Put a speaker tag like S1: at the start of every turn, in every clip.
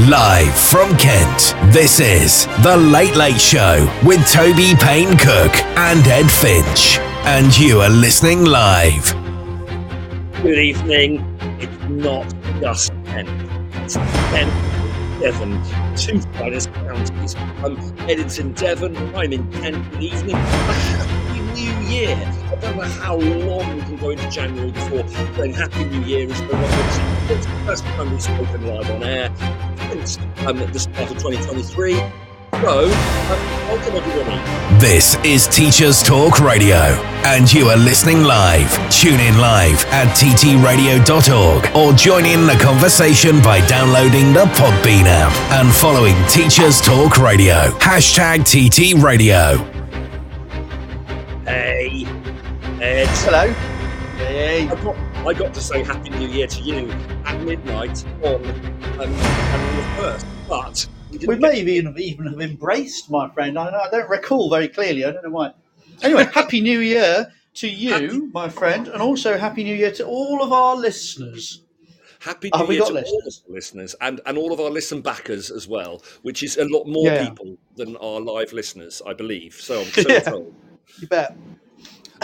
S1: Live from Kent, this is The Late Late Show with Toby Payne Cook and Ed Finch. And you are listening live.
S2: Good evening. It's not just Kent. It's Kent, Devon, two finest counties. I'm Ed's in Devon. I'm in Kent. Good evening. Happy new year. I don't know how long we can go into January before saying Happy New Year is It's the first time we've spoken live on air since um, the start of 2023. So, um, welcome everybody.
S1: This is Teachers Talk Radio, and you are listening live. Tune in live at ttradio.org or join in the conversation by downloading the Podbean app and following Teachers Talk Radio. Hashtag TT Radio.
S2: Hey, Ed.
S3: Hello. Hey.
S2: I got, to say Happy New Year to you at midnight on um, January the 1st, but we
S3: We may have even, even have embraced my friend. I, I don't recall very clearly. I don't know why. Anyway, Happy New Year to you,
S2: Happy-
S3: my friend, and also Happy New Year to all of our listeners.
S2: Happy New Year to all
S3: listeners.
S2: of our listeners and, and all of our listen backers as well, which is a lot more
S3: Yeah.
S2: people than our live listeners, I believe. So, so I'm
S3: Yeah.
S2: told.
S3: You bet.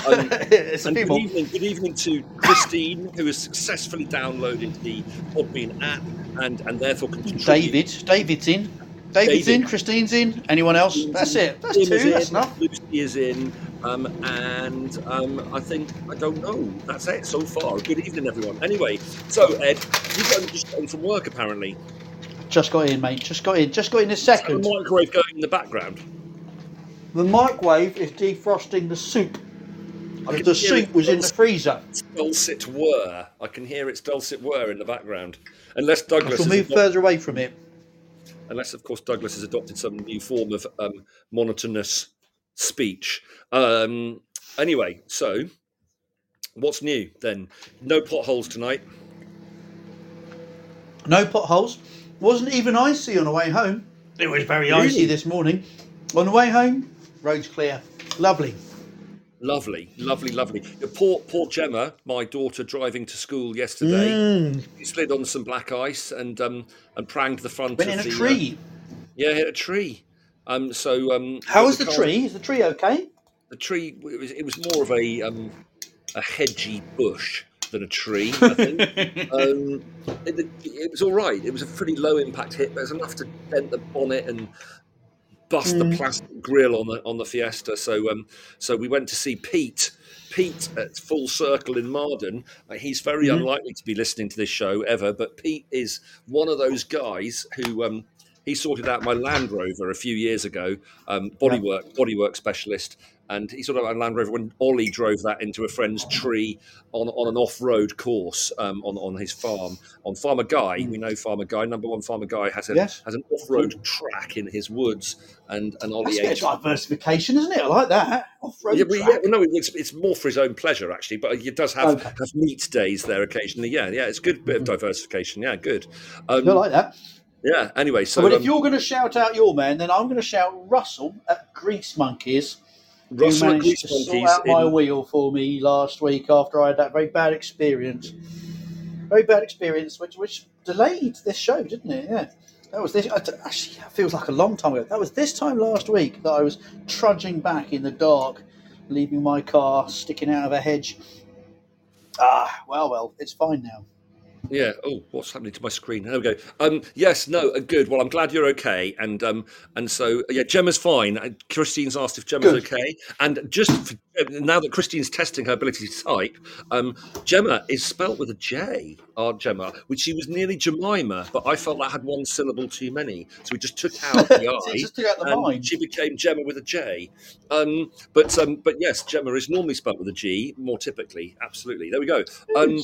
S2: Um,
S3: it's
S2: and
S3: few
S2: good evening, good evening to Christine, who has successfully downloaded the Podbean app and, and therefore can contribute.
S3: David. David's in. David's
S2: David.
S3: in. Christine's in. Anyone else? That's it. That's
S2: Tim
S3: two.
S2: is in,
S3: That's enough.
S2: Lucy is in, um, and um, I think I don't know. That's it so far. Good evening, everyone. Anyway, so Ed, you've just gotten from work apparently.
S3: Just got in, mate. Just got in. Just got in a
S2: Is
S3: second.
S2: The microwave going in the background.
S3: The microwave is defrosting the soup.
S2: I
S3: The soup was in the freezer.
S2: dulcet whir. I can hear its dulcet whir in the background. Unless
S3: I
S2: Douglas,
S3: shall
S2: has
S3: move further away from it.
S2: unless of course Douglas has adopted some new form of um, monotonous speech. Um, anyway, so what's new then? No potholes tonight.
S3: No potholes. Wasn't even icy on the way home. It was very
S2: Really?
S3: icy this morning. On the way home, roads clear. Lovely.
S2: Lovely, lovely, lovely. Poor, poor Gemma, my daughter, driving to school yesterday,
S3: Mm.
S2: she slid on some black ice and um, and pranged the front
S3: Went
S2: of
S3: in a
S2: the uh,
S3: tree.
S2: yeah, hit a tree. Um, so um,
S3: How was the
S2: car-
S3: tree? Is the tree okay?
S2: The tree it was, it was more of a um, a hedgy bush than a tree. I think. um, it, it, it was all right. It was a pretty low impact hit, but it was enough to dent the bonnet and bust the
S3: Mm.
S2: plastic grill on the on the Fiesta. So um, so we went to see Pete. Pete at Full Circle in Marden. Uh, he's very
S3: Mhm.
S2: unlikely to be listening to this show ever, but Pete is one of those guys who um, he sorted out my Land Rover a few years ago, um, bodywork bodywork specialist, and he sorted out my Land Rover when Ollie drove that into a friend's tree on, on an off road course um, on on his farm on Farmer Guy. We know Farmer Guy, number one Farmer Guy has a
S3: Yes.
S2: has an off road track in his woods, and and Ollie
S3: That's a bit of diversification, isn't it? I like that. Off-road
S2: yeah, but yeah, well, no, it's, it's more for his own pleasure actually, but he does have,
S3: Okay.
S2: have meat days there occasionally. Yeah, yeah, it's a good bit of diversification. Yeah, good. Um,
S3: I like that.
S2: yeah. Anyway, so
S3: but
S2: um,
S3: if you're going to shout out your man, then I'm going to shout Russell at Grease Monkeys.
S2: Russell
S3: who managed to sort out my
S2: in-
S3: wheel for me last week after I had that very bad experience. Very bad experience, which which delayed this show, didn't it? Yeah, that was this. Actually, that feels like a long time ago. That was this time last week that I was trudging back in the dark, leaving my car sticking out of a hedge. Ah, well, well, it's fine now.
S2: Yeah. Oh, what's happening to my screen? There we go. Um, yes. No. Uh, good. Well, I'm glad you're okay. And um, and so yeah, Gemma's fine. Uh, Christine's asked if Gemma's
S3: Good.
S2: okay. And just for, now that Christine's testing her ability to type, um, Gemma is spelt with a J. Our Gemma, which she was nearly Jemima, but I felt that had one syllable too many, so we just took out the I.
S3: just took out the
S2: and
S3: mind.
S2: she became Gemma with a J. Um, but um, but yes, Gemma is normally spelt with a G, more typically. Absolutely. There we go. Um,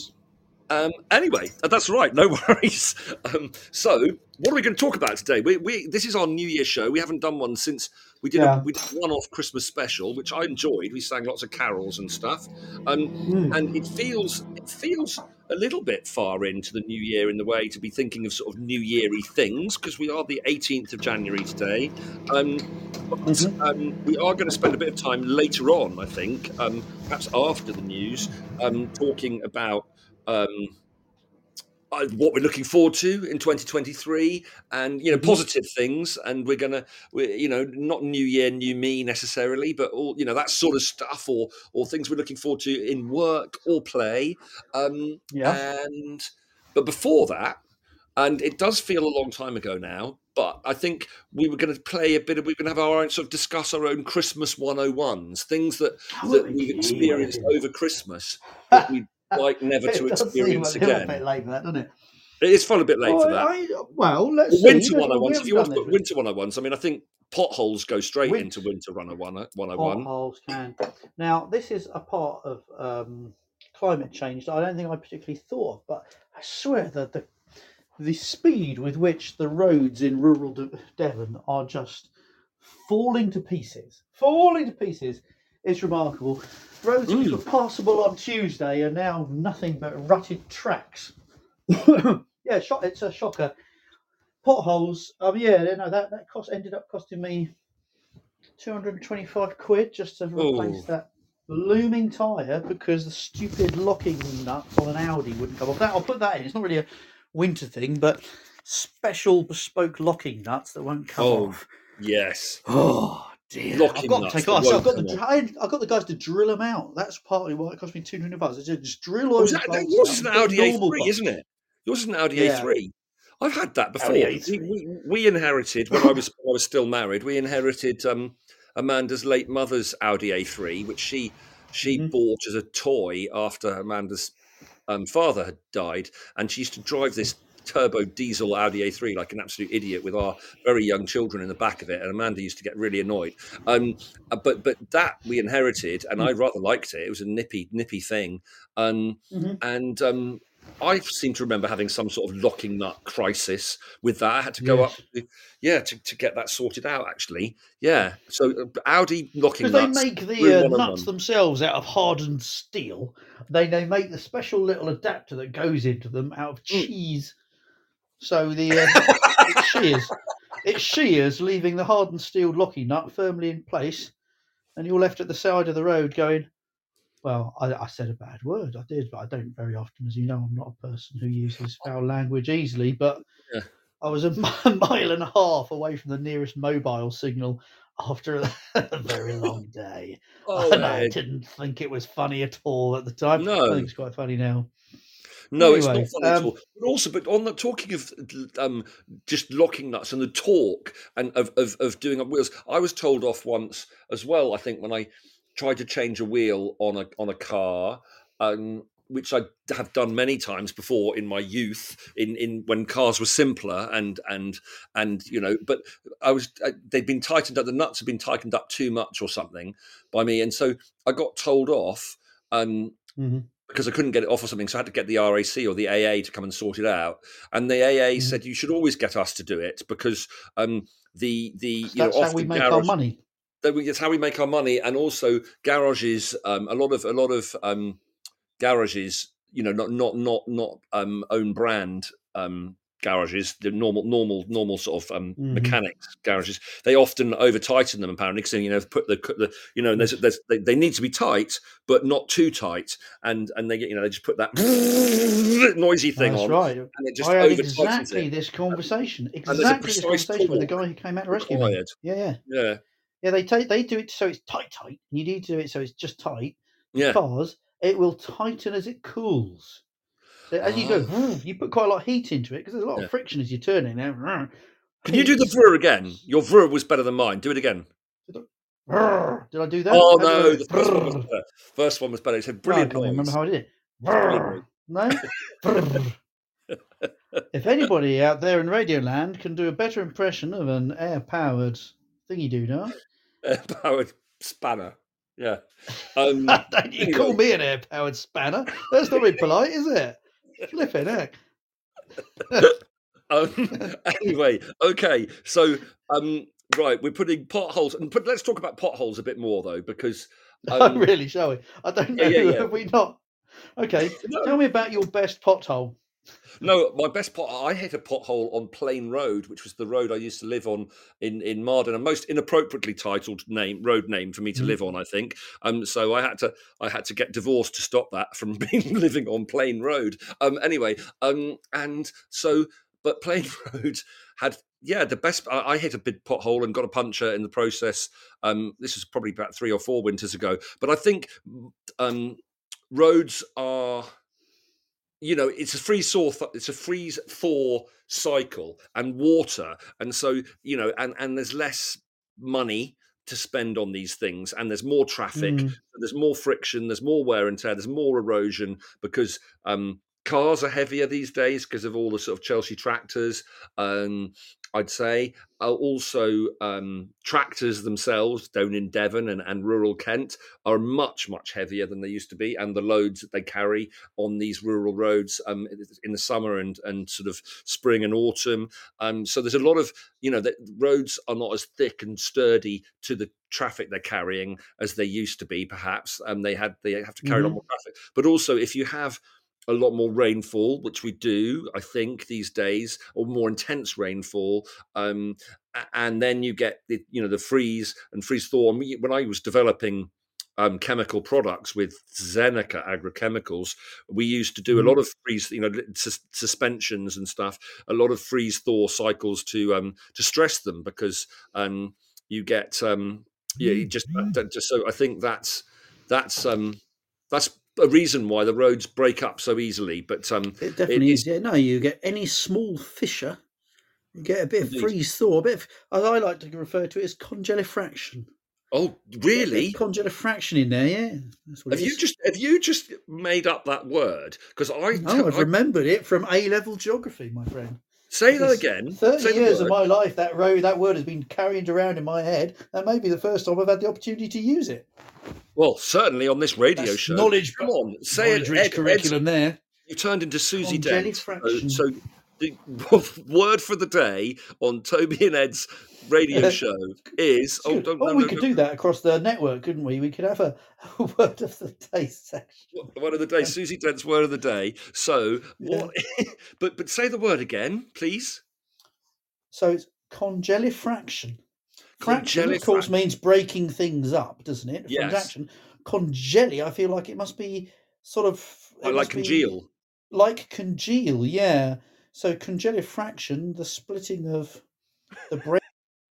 S2: um, anyway, that's right. No worries. Um, so, what are we going to talk about today? We, we this is our New Year show. We haven't done one since we did
S3: Yeah.
S2: a, we did a one-off Christmas special, which I enjoyed. We sang lots of carols and stuff, um,
S3: Hmm.
S2: and it feels it feels a little bit far into the new year in the way to be thinking of sort of New Yeary things because we are the 18th of January today. Um, but
S3: Mhm.
S2: um, we are going to spend a bit of time later on, I think, um, perhaps after the news, um, talking about um, uh, what we're looking forward to in 2023 and you know
S3: Mhm.
S2: positive things and we're gonna we you know not new year new me necessarily but all you know that sort of stuff or or things we're looking forward to in work or play um
S3: Yeah.
S2: and but before that and it does feel a long time ago now but i think we were going to play a bit of we're going to have our own sort of discuss our own christmas 101s things that that we've experienced over christmas that we'd like never to
S3: It does seem
S2: experience
S3: a
S2: again
S3: bit late for that, doesn't it?
S2: it is fun a bit late for that.
S3: I, well, let's
S2: Well,
S3: see.
S2: winter
S3: Let's-
S2: 101s, if you want to put winter 101s, I mean, I think potholes go straight
S3: Win-
S2: into winter 101. 101.
S3: potholes can. Now, this is a part of um, climate change that I don't think I particularly thought of, but I swear that the the speed with which the roads in rural De- Devon are just falling to pieces, falling to pieces, is remarkable. Roads which were passable on Tuesday are now nothing but rutted tracks. yeah, shock, it's a shocker. Potholes. Um, yeah, no, that that cost ended up costing me 225 quid just to replace
S2: Ooh.
S3: that looming tyre because the stupid locking nut on an Audi wouldn't come off. That I'll put that in. It's not really a winter thing, but special bespoke locking nuts that won't come
S2: Oh,
S3: off.
S2: Yes.
S3: Oh dear! I've got to take off. So I've got the I, I've got the guys to drill them out. That's partly why it cost me 200 bucks. Just just drill all
S2: Was
S3: the
S2: that, that, yours is an Audi A3,
S3: bus.
S2: isn't it? Yours is an Audi
S3: Yeah.
S2: A3. I've had that before. We, we, inherited when I was when I was still married. We inherited um, Amanda's late mother's Audi A3, which she she
S3: Mhm.
S2: bought as a toy after Amanda's um, father had died, and she used to drive this turbo diesel Audi A3 like an absolute idiot with our very young children in the back of it, and Amanda used to get really annoyed. Um, uh, but but that we inherited, and I rather liked it. It was a nippy nippy thing, um,
S3: Mhm.
S2: and um, I seem to remember having some sort of locking nut crisis with that. I had to go
S3: Yes.
S2: up, yeah, to, to get that sorted out. Actually, yeah. So uh, Audi locking
S3: nuts. they make the uh, nuts themselves out of hardened steel. They they make the special little adapter that goes into them out of
S2: Mm.
S3: So the uh, it shears, it shears, leaving the hardened steel locking nut firmly in place, and you're left at the side of the road going. Well, I, I said a bad word. I did, but I don't very often, as you know. I'm not a person who uses foul language easily. But
S2: Yeah.
S3: I was a mile and a half away from the nearest mobile signal after a, very long day.
S2: Oh,
S3: and I didn't think it was funny at all at the time.
S2: No.
S3: I think it's quite funny now.
S2: No, it's
S3: Anyway,
S2: not funny at
S3: um,
S2: all. But also, but on the talking of um, just locking nuts and the torque and of, of, of doing up wheels, I was told off once as well. I think when I tried to change a wheel on a on a car, um, which I have done many times before in my youth, in, in when cars were simpler and and and you know, but I was uh, they'd been tightened up. The nuts had been tightened up too much or something by me, and so I got told off. Um,
S3: Mhm.
S2: Because I couldn't get it off or something. So I had to get the RAC or the AA to come and sort it out. And the AA
S3: Mhm.
S2: said you should always get us to do it because um, the the you know
S3: That's how
S2: often
S3: we make our money.
S2: that we, it's how we make our money, and also garages. Um, a lot of a lot of um, garages, you know, not not not not um, own brand um, garages, the normal normal normal sort of um,
S3: Mhm.
S2: mechanics garages. They often over tighten them apparently because you know put the, the you know and there's, there's they, they need to be tight but not too tight, and and they get you know they just put that noisy thing
S3: That's
S2: on
S3: right.
S2: and it just
S3: I had exactly
S2: it.
S3: this conversation. Exactly this conversation with the guy who came out to rescue me. Yeah, yeah,
S2: Yeah,
S3: yeah. They take they do it so it's tight, tight. You need to do it so it's just tight
S2: yeah.
S3: because it will tighten as it cools. As you go, vroom, you put quite a lot of heat into it because there's a lot
S2: Ah.
S3: Of friction as you're turning. Now,
S2: Can you do the vrr again? Your vrr was better than mine. Do it again.
S3: Did I do that?
S2: Oh
S3: How
S2: no, the first one was better. First one was better. It said
S3: No, I
S2: brilliant
S3: remember how I did it.
S2: brilliant
S3: No? Brrr. if anybody out there in Radioland can do a better impression of an air powered thingy doodah,
S2: Air powered spanner. Yeah. Um,
S3: don't you call me an air powered spanner? That's not very polite, is it? Flipping heck.
S2: um, anyway, okay. So, um, right, we're putting potholes, and put, let's talk about potholes a bit more though, because
S3: Oh,
S2: um,
S3: really, shall we? I don't know.
S2: yeah, yeah, yeah.
S3: Have we not? Okay,
S2: No.
S3: tell me about your best pothole.
S2: No, my best pot. I hit a pothole on Plain Road, which was the road I used to live on in in Marden, a most inappropriately titled name road name for me to
S3: Mm.
S2: live on. I think. Um, so I had to I had to get divorced to stop that from being living on Plain Road. Um, anyway, um, and so but Plain Road had yeah the best. I, I hit a big pothole and got a puncture in the process. Um, this was probably about three or four winters ago. But I think um, roads are you know it's a freeze thaw it's a freeze thaw cycle and water and so you know and and there's less money to spend on these things and there's more traffic
S3: Mm.
S2: there's more friction there's more wear and tear there's more erosion because um cars are heavier these days because of all the sort of chelsea tractors um i'd say uh, also um tractors themselves down in devon and, and rural kent are much much heavier than they used to be and the loads that they carry on these rural roads um, in the summer and and sort of spring and autumn. Um, so there's a lot of you know the roads are not as thick and sturdy to the traffic they're carrying as they used to be. Perhaps um, they had they have to carry a lot
S3: Mhm.
S2: more traffic. But also if you have a lot more rainfall, which we do, I think these days, or more intense rainfall, um, and then you get the you know the freeze and freeze thaw. When I was developing um, chemical products with Zeneca agrochemicals, we used to do a
S3: Mhm.
S2: lot of freeze, you know, sus- suspensions and stuff, a lot of freeze thaw cycles to um, to stress them because um, you get um, yeah, you just just so I think that's that's um, that's a reason why the roads break up so easily. But um,
S3: It definitely
S2: is-
S3: is. Yeah, no, you get any small fissure, you get a bit of freeze thaw, a bit of, as I like to refer to it as congelifraction.
S2: oh
S3: You get a
S2: really?
S3: Congelifraction in there, yeah. That's what
S2: Have you just have you just made up that word? Because I,
S3: No, I've
S2: I-
S3: remembered it from A level geography, my friend.
S2: Say that again.
S3: Thirty years of my life, that road, that word has been carried around in my head. That may be the first time I've had the opportunity to use it.
S2: Well, certainly on this radio
S3: That's
S2: show.
S3: knowledge-
S2: Come on, say it.
S3: Knowledge-rich
S2: Ed, Ed,
S3: curriculum there.
S2: you turned into Susie Dent. So, so the word for the day on Toby and Ed's radio show is. Oh, don't,
S3: well,
S2: no,
S3: we
S2: no,
S3: could
S2: no.
S3: do that across the network, couldn't we? We could have a, a word of the day section.
S2: Word of the day, Susie Dent's word of the day. So, what? but but say the word again, please.
S3: So it's congelifraction. Fraction, of course, means breaking things up, doesn't it?
S2: Yes.
S3: Fraction. Congeli, I feel like it must be sort of
S2: like congeal.
S3: like congeal, yeah. So congelifraction, the splitting of the break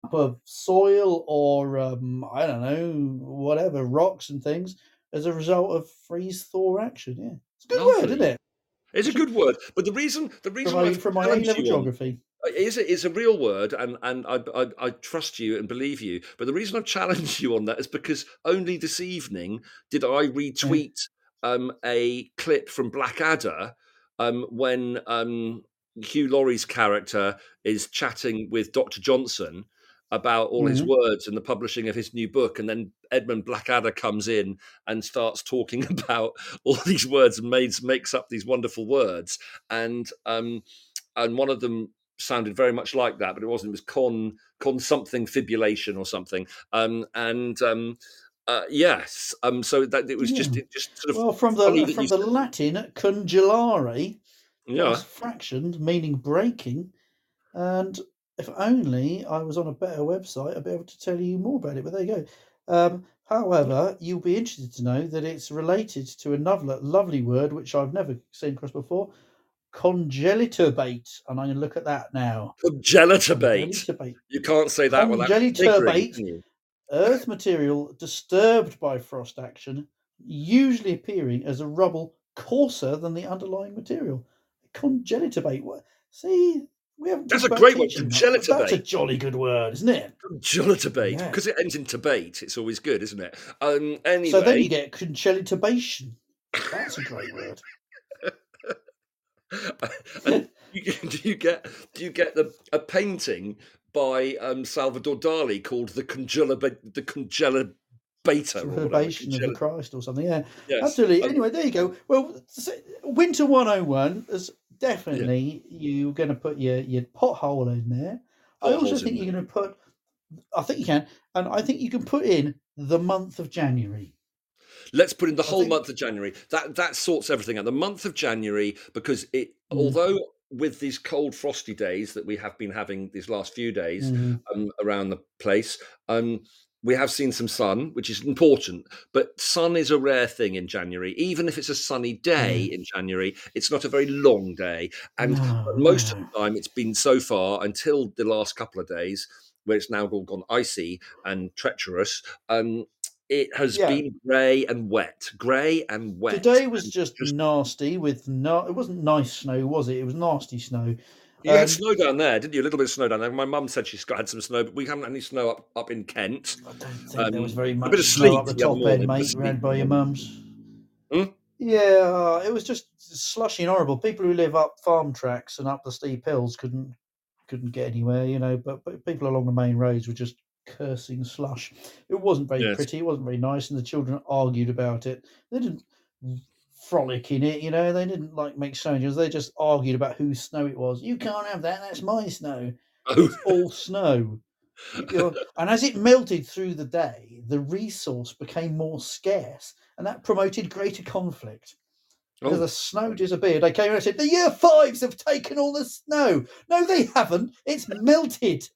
S3: up of soil or um, I don't know, whatever rocks and things as a result of freeze thaw action. Yeah, it's a good word, isn't it?
S2: It's a good word, but the reason the
S3: From
S2: reason
S3: my,
S2: why
S3: from my A level geography.
S2: is it is a real word, and and I, I I trust you and believe you. But the reason I've challenged you on that is because only this evening did I retweet um, a clip from Blackadder um, when um, Hugh Laurie's character is chatting with Dr. Johnson about all his
S3: Mhm.
S2: words and the publishing of his new book, and then Edmund Blackadder comes in and starts talking about all these words and makes makes up these wonderful words, and um, and one of them sounded very much like that, but it wasn't. It was con con something fibulation or something. Um, and um, uh, yes, um, so that it was just
S3: Yeah.
S2: it just sort of
S3: Well, from the from the
S2: said-
S3: Latin congelare,
S2: yeah.
S3: was fraction, meaning breaking. And if only I was on a better website, I'd be able to tell you more about it. But there you go. Um, however, you'll be interested to know that it's related to another lovely word which I've never seen across before, congeliturbate. And I'm going to look at that now.
S2: Congeliturbate.
S3: Congeliturbate.
S2: You can't say that without
S3: Congeliturbate.
S2: giggling, can you?
S3: Earth material disturbed by frost action, usually appearing as a rubble coarser than the underlying material. Congeliturbate. See, we haven't.
S2: That's a great word,
S3: teaching That's a jolly good word, isn't it?
S2: Congeliturbate.
S3: Yeah.
S2: Because it ends in debate. It's always good, isn't it? Um, anyway.
S3: So then you get congelitubation. That's a great word.
S2: do you get do you get the a painting by um, Salvador Dali called the Congelab the whatever,
S3: Congelation of the Christ or something. Yeah,
S2: yes.
S3: absolutely.
S2: Um,
S3: Anyway, there you go. Well, Winter 101 is definitely you're going to put your, your pothole in there. I also think you're going to put, I think you can, and I think you can put in the month of January.
S2: Let's put in the whole
S3: think-
S2: month of January. That that sorts everything out. The month of January, because it,
S3: Mm.
S2: although with these cold, frosty days that we have been having these last few days
S3: Mhm.
S2: um, around the place, um, we have seen some sun, which is important. But sun is a rare thing in January. Even if it's a sunny day in January, it's not a very long day. And
S3: No,
S2: most
S3: no.
S2: of the time, it's been so far until the last couple of days, where it's now all gone icy and treacherous. Um, it has
S3: Yeah.
S2: been grey and wet, grey and wet.
S3: Today was just,
S2: just-
S3: nasty with no. It wasn't nice snow, was it? It was nasty snow.
S2: You had
S3: um,
S2: snow down there, didn't you? A little bit of snow down there. My mum said she's got had some snow, but we haven't had any snow up, up in Kent.
S3: I don't think there was
S2: Um,
S3: very
S2: a bit of
S3: snow
S2: sleet
S3: up the
S2: the
S3: top
S2: morning,
S3: end, mate, around by your mum's.
S2: Hmm?
S3: Yeah, it was just slushy and horrible. People who live up farm tracks and up the steep hills couldn't couldn't get anywhere, you know. But, but people along the main roads were just cursing slush. It wasn't very
S2: Yes.
S3: pretty. It wasn't very nice, and the children argued about it. They didn't frolic in it, you know. They didn't like make snow angels. They just argued about whose snow it was. You can't have that. That's my snow
S2: Oh,
S3: it's all snow. And as it melted through the day, the resource became more scarce, and that promoted greater conflict.
S2: Oh,
S3: the snow disappeared, they came and said, The year fives have taken all the snow. No, they haven't. It's melted.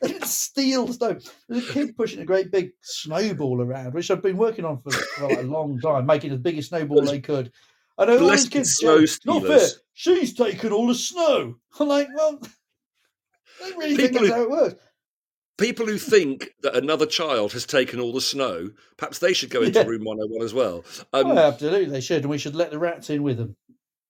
S3: They didn't steal the snow. There's a kid pushing a great big snowball around, which I've been working on for, a long time, making the biggest snowball they could. And all these kids
S2: snow
S3: Not fair. She's taken all the snow. I'm like, well, they really think that's
S2: who-
S3: how it works.
S2: people who think that another child has taken all the snow, perhaps they should go into
S3: Yeah.
S2: room 101 as well. Um,
S3: oh, absolutely, they should, and we should let the rats in with them.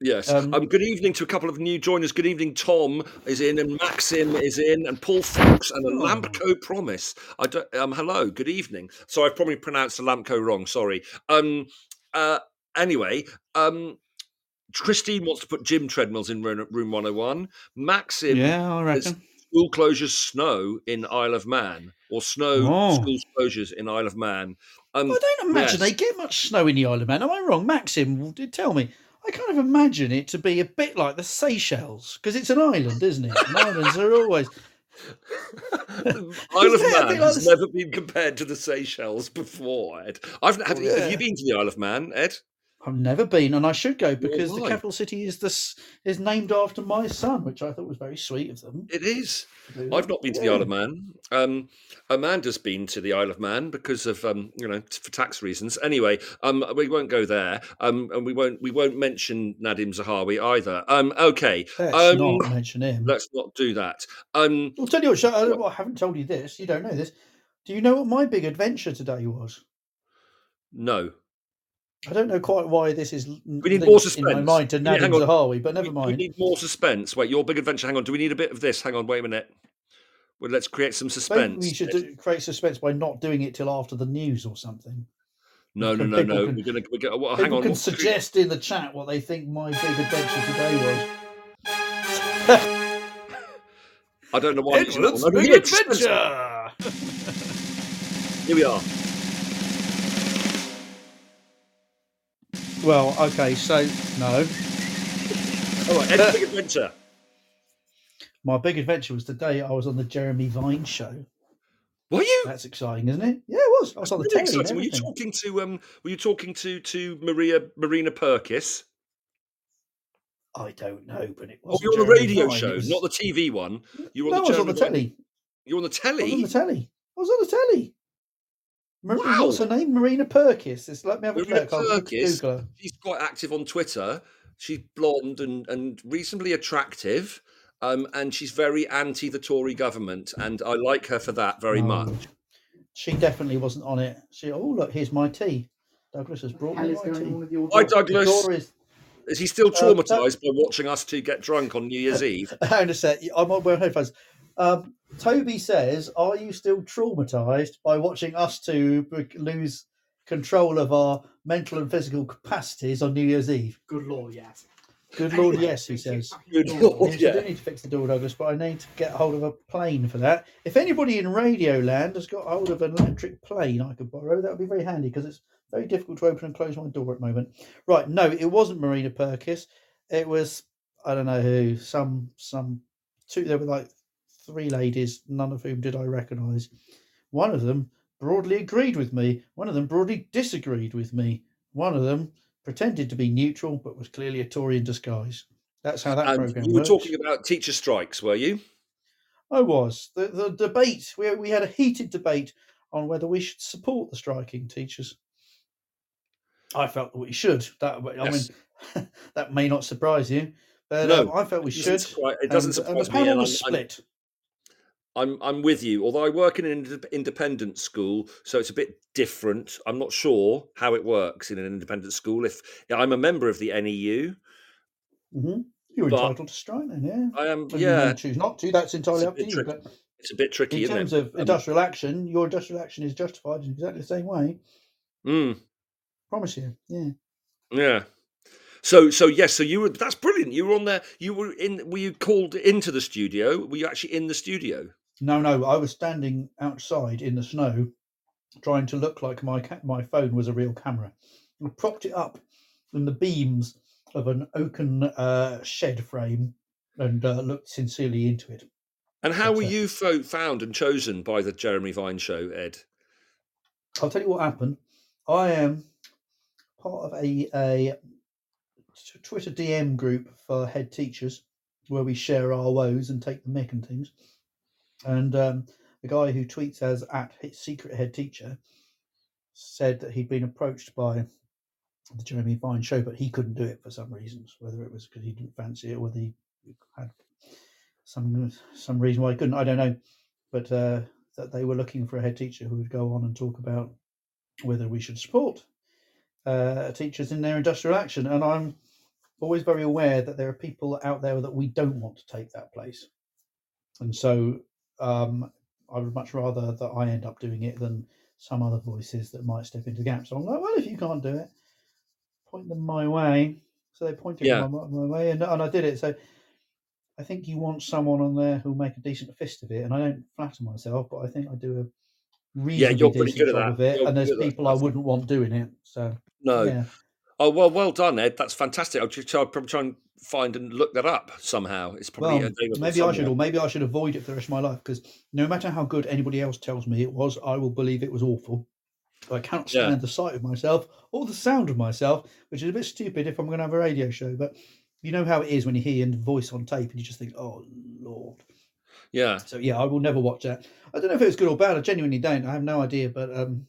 S2: Yes.
S3: Um,
S2: Um, good evening to a couple of new joiners. Good evening, Tom is in, and Maxim is in, and Paul Fox, and a
S3: Oh.
S2: Lampco promise. I don't, um, hello, good evening. So I've probably pronounced the Lampco wrong. Sorry. Um, uh, anyway, um, Christine wants to put gym treadmills in room, room 101. Maxim,
S3: yeah, I
S2: there's school closures, snow in Isle of Man, or snow
S3: Oh.
S2: school closures in Isle of Man. Um,
S3: I don't imagine
S2: yes.
S3: they get much snow in the Isle of Man. Am I wrong, Maxim? Tell me. I kind of imagine it to be a bit like the Seychelles because it's an island, isn't it? And islands are always.
S2: Isle of
S3: Yeah,
S2: Man
S3: like
S2: has never been compared to the Seychelles before, Ed. I've have, oh, you, have you been to the Isle of Man, Ed?
S3: I've never been, and I should go because the capital city is this is named after my son, which I thought was very sweet of them.
S2: It is. I've not been to the Isle of Man. Um, Amanda's been to the Isle of Man because of um, you know for tax reasons. Anyway, um, we won't go there, um, and we won't we won't mention Nadhim Zahawi either. Um, okay,
S3: Let's
S2: um,
S3: not mention him.
S2: let's not do that. Um,
S3: I'll tell you what, I, I haven't told you this. You don't know this. Do you know what my big adventure today was?
S2: no,
S3: I don't know quite why this is
S2: need
S3: linked
S2: more
S3: in my mind to
S2: hang
S3: Nadhim
S2: on.
S3: Zahawi, but never
S2: we, we need more suspense. Wait, your big adventure. Hang on. Do we need a bit of this? Hang on. Wait a minute. Well, let's create some suspense.
S3: Maybe
S2: suspense.
S3: we should do, create suspense by not doing it till after the news or something.
S2: No, no, no,
S3: People
S2: no.
S3: can-
S2: We're gonna. We're gonna. Well, hang on.
S3: can
S2: what-
S3: suggest in the chat what they think my big adventure today was.
S2: I don't know why. No,
S3: big adventure.
S2: Here we are.
S3: Well, okay, so no,
S2: All right. Ed's big adventure.
S3: my big adventure was today. I was on the Jeremy Vine show.
S2: Were you?
S3: That's exciting, isn't it? Yeah, it was. I was on the
S2: Really
S3: telly.
S2: exciting. Were you talking to um? Were you talking to to Maria Marina Purkiss?
S3: I don't know, but it
S2: Oh,
S3: was.
S2: you're on the radio show, not the TV one. You were
S3: No,
S2: on
S3: I
S2: the,
S3: was on the telly.
S2: You're on the
S3: I was
S2: telly.
S3: on the telly. I was on the telly. Mar-
S2: Wow.
S3: What's her name? Marina Purkiss. It's let me have a
S2: Marina
S3: look. I'll
S2: Purkiss?
S3: Google her.
S2: She's quite active on Twitter. She's blonde and and reasonably attractive. Um, and she's very anti the Tory government, and I like her for that very
S3: No.
S2: much.
S3: She definitely wasn't on it. She. Oh look, here's my tea. Douglas has brought me my
S4: going
S3: tea.
S4: with your
S2: Hi. Douglas.
S3: Doris,
S2: Is he still
S3: Uh, that-
S2: traumatized by watching us two get drunk on New Year's Eve?
S3: hang on a sec. I'm on wearing headphones. Um, Toby says, "Are you still traumatized by watching us two lose control of our mental and physical capacities on New Year's Eve?"
S4: Good lord, yes.
S3: Good Lord, yes, he says.
S2: Good lord.
S3: Yes,
S2: yeah.
S3: I do need to fix the door, Douglas, but I need to get hold of a plane for that. If anybody in Radio Land has got hold of an electric plane I could borrow, that would be very handy because it's very difficult to open and close my door at the moment. Right, no, it wasn't Marina Purkiss. It was I don't know who. Some some two. There were like three ladies, none of whom did I recognise. One of them broadly agreed with me. One of them broadly disagreed with me. One of them pretended to be neutral, but was clearly a Tory in disguise. That's how that
S2: And
S3: program
S2: you were
S3: works.
S2: talking about teacher strikes, were you?
S3: I was the the debate. We we had a heated debate on whether we should support the striking teachers. I felt that we should. That I
S2: Yes.
S3: mean, that may not surprise you, but
S2: No,
S3: um, I felt we
S2: It
S3: should.
S2: doesn't it doesn't
S3: and, and the
S2: surprise me.
S3: panel
S2: and
S3: was
S2: I'm- I'm-
S3: split.
S2: I'm I'm with you. Although I work in an independent school, so it's a bit different. I'm not sure how it works in an independent school. If I'm a member of the NEU,
S3: hmm You're entitled to strike, then, yeah.
S2: I am. Yeah,
S3: choose not to. That's entirely up to you. But
S2: it's a bit tricky,
S3: in terms of industrial action, your industrial action is justified in exactly the same way.
S2: Mm,
S3: Promise you. Yeah.
S2: yeah. So so yes. So you were. That's brilliant. You were on there. You were in. Were you called into the studio? Were you actually in the studio?
S3: No, no. I was standing outside in the snow, trying to look like my ca- my phone was a real camera. I propped it up in the beams of an oaken uh, shed frame and uh, looked sincerely into it.
S2: And how
S3: But,
S2: were
S3: uh,
S2: you fo- found and chosen by the Jeremy Vine show, Ed?
S3: I'll tell you what happened. I am part of a, a Twitter DM group for head teachers where we share our woes and take the mick and things. And um, the guy who tweets as at secret head teacher said that he'd been approached by the Jeremy Vine show, but he couldn't do it for some reasons, whether it was because he didn't fancy it or whether he had some some reason why he couldn't. I don't know, but uh, that they were looking for a head teacher who would go on and talk about whether we should support uh, teachers in their industrial action. And I'm always very aware that there are people out there that we don't want to take that place. And so um, I would much rather that I end up doing it than some other voices that might step into the gap. So I'm like, well, if you can't do it, point them my way. So they pointed
S2: Yeah.
S3: my, my way, and, and I did it. So I think you want someone on there who'll make a decent fist of it. And I don't flatter myself, but I think I do a reasonably
S2: you're
S3: decent
S2: good at
S3: job
S2: that.
S3: of it.
S2: You're
S3: and there's people I wouldn't want doing it. So
S2: No.
S3: yeah.
S2: Oh well, well done, Ed. That's fantastic. I'll, I'll probably try and find and look that up somehow. It's probably
S3: Well, maybe I should, or maybe I should avoid it for the rest of my life because no matter how good anybody else tells me it was, I will believe it was awful. I cannot
S2: Yeah.
S3: stand the sight of myself or the sound of myself, which is a bit stupid if I'm going to have a radio show. But you know how it is when you hear your voice on tape and you just think, "Oh Lord."
S2: Yeah.
S3: So yeah, I will never watch that. I don't know if it was good or bad. I genuinely don't. I have no idea, but um,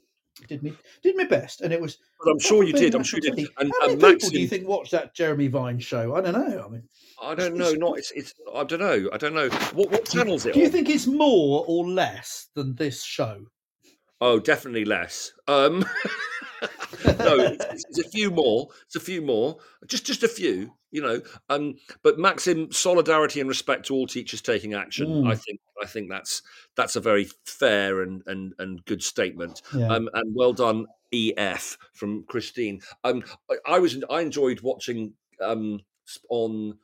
S3: did me did my best, and it was.
S2: But I'm sure you did. I'm sure you did. And,
S3: How many
S2: and
S3: people do you think watch that Jeremy Vine show? I don't know. I mean,
S2: I don't know. Not it's. It's. I don't know. I don't know. What what channel's it
S3: do you
S2: on?
S3: think it's more or less than this show?
S2: Oh, definitely less. Um, no, it's, it's, a few more. It's a few more. Just just a few. You know. Um, but Maxim, solidarity and respect to all teachers taking action.
S3: Mm.
S2: I think. I think that's that's a very fair and and and good statement.
S3: Yeah.
S2: Um, and well done, EF from Christine. Um, I, I was I enjoyed watching um on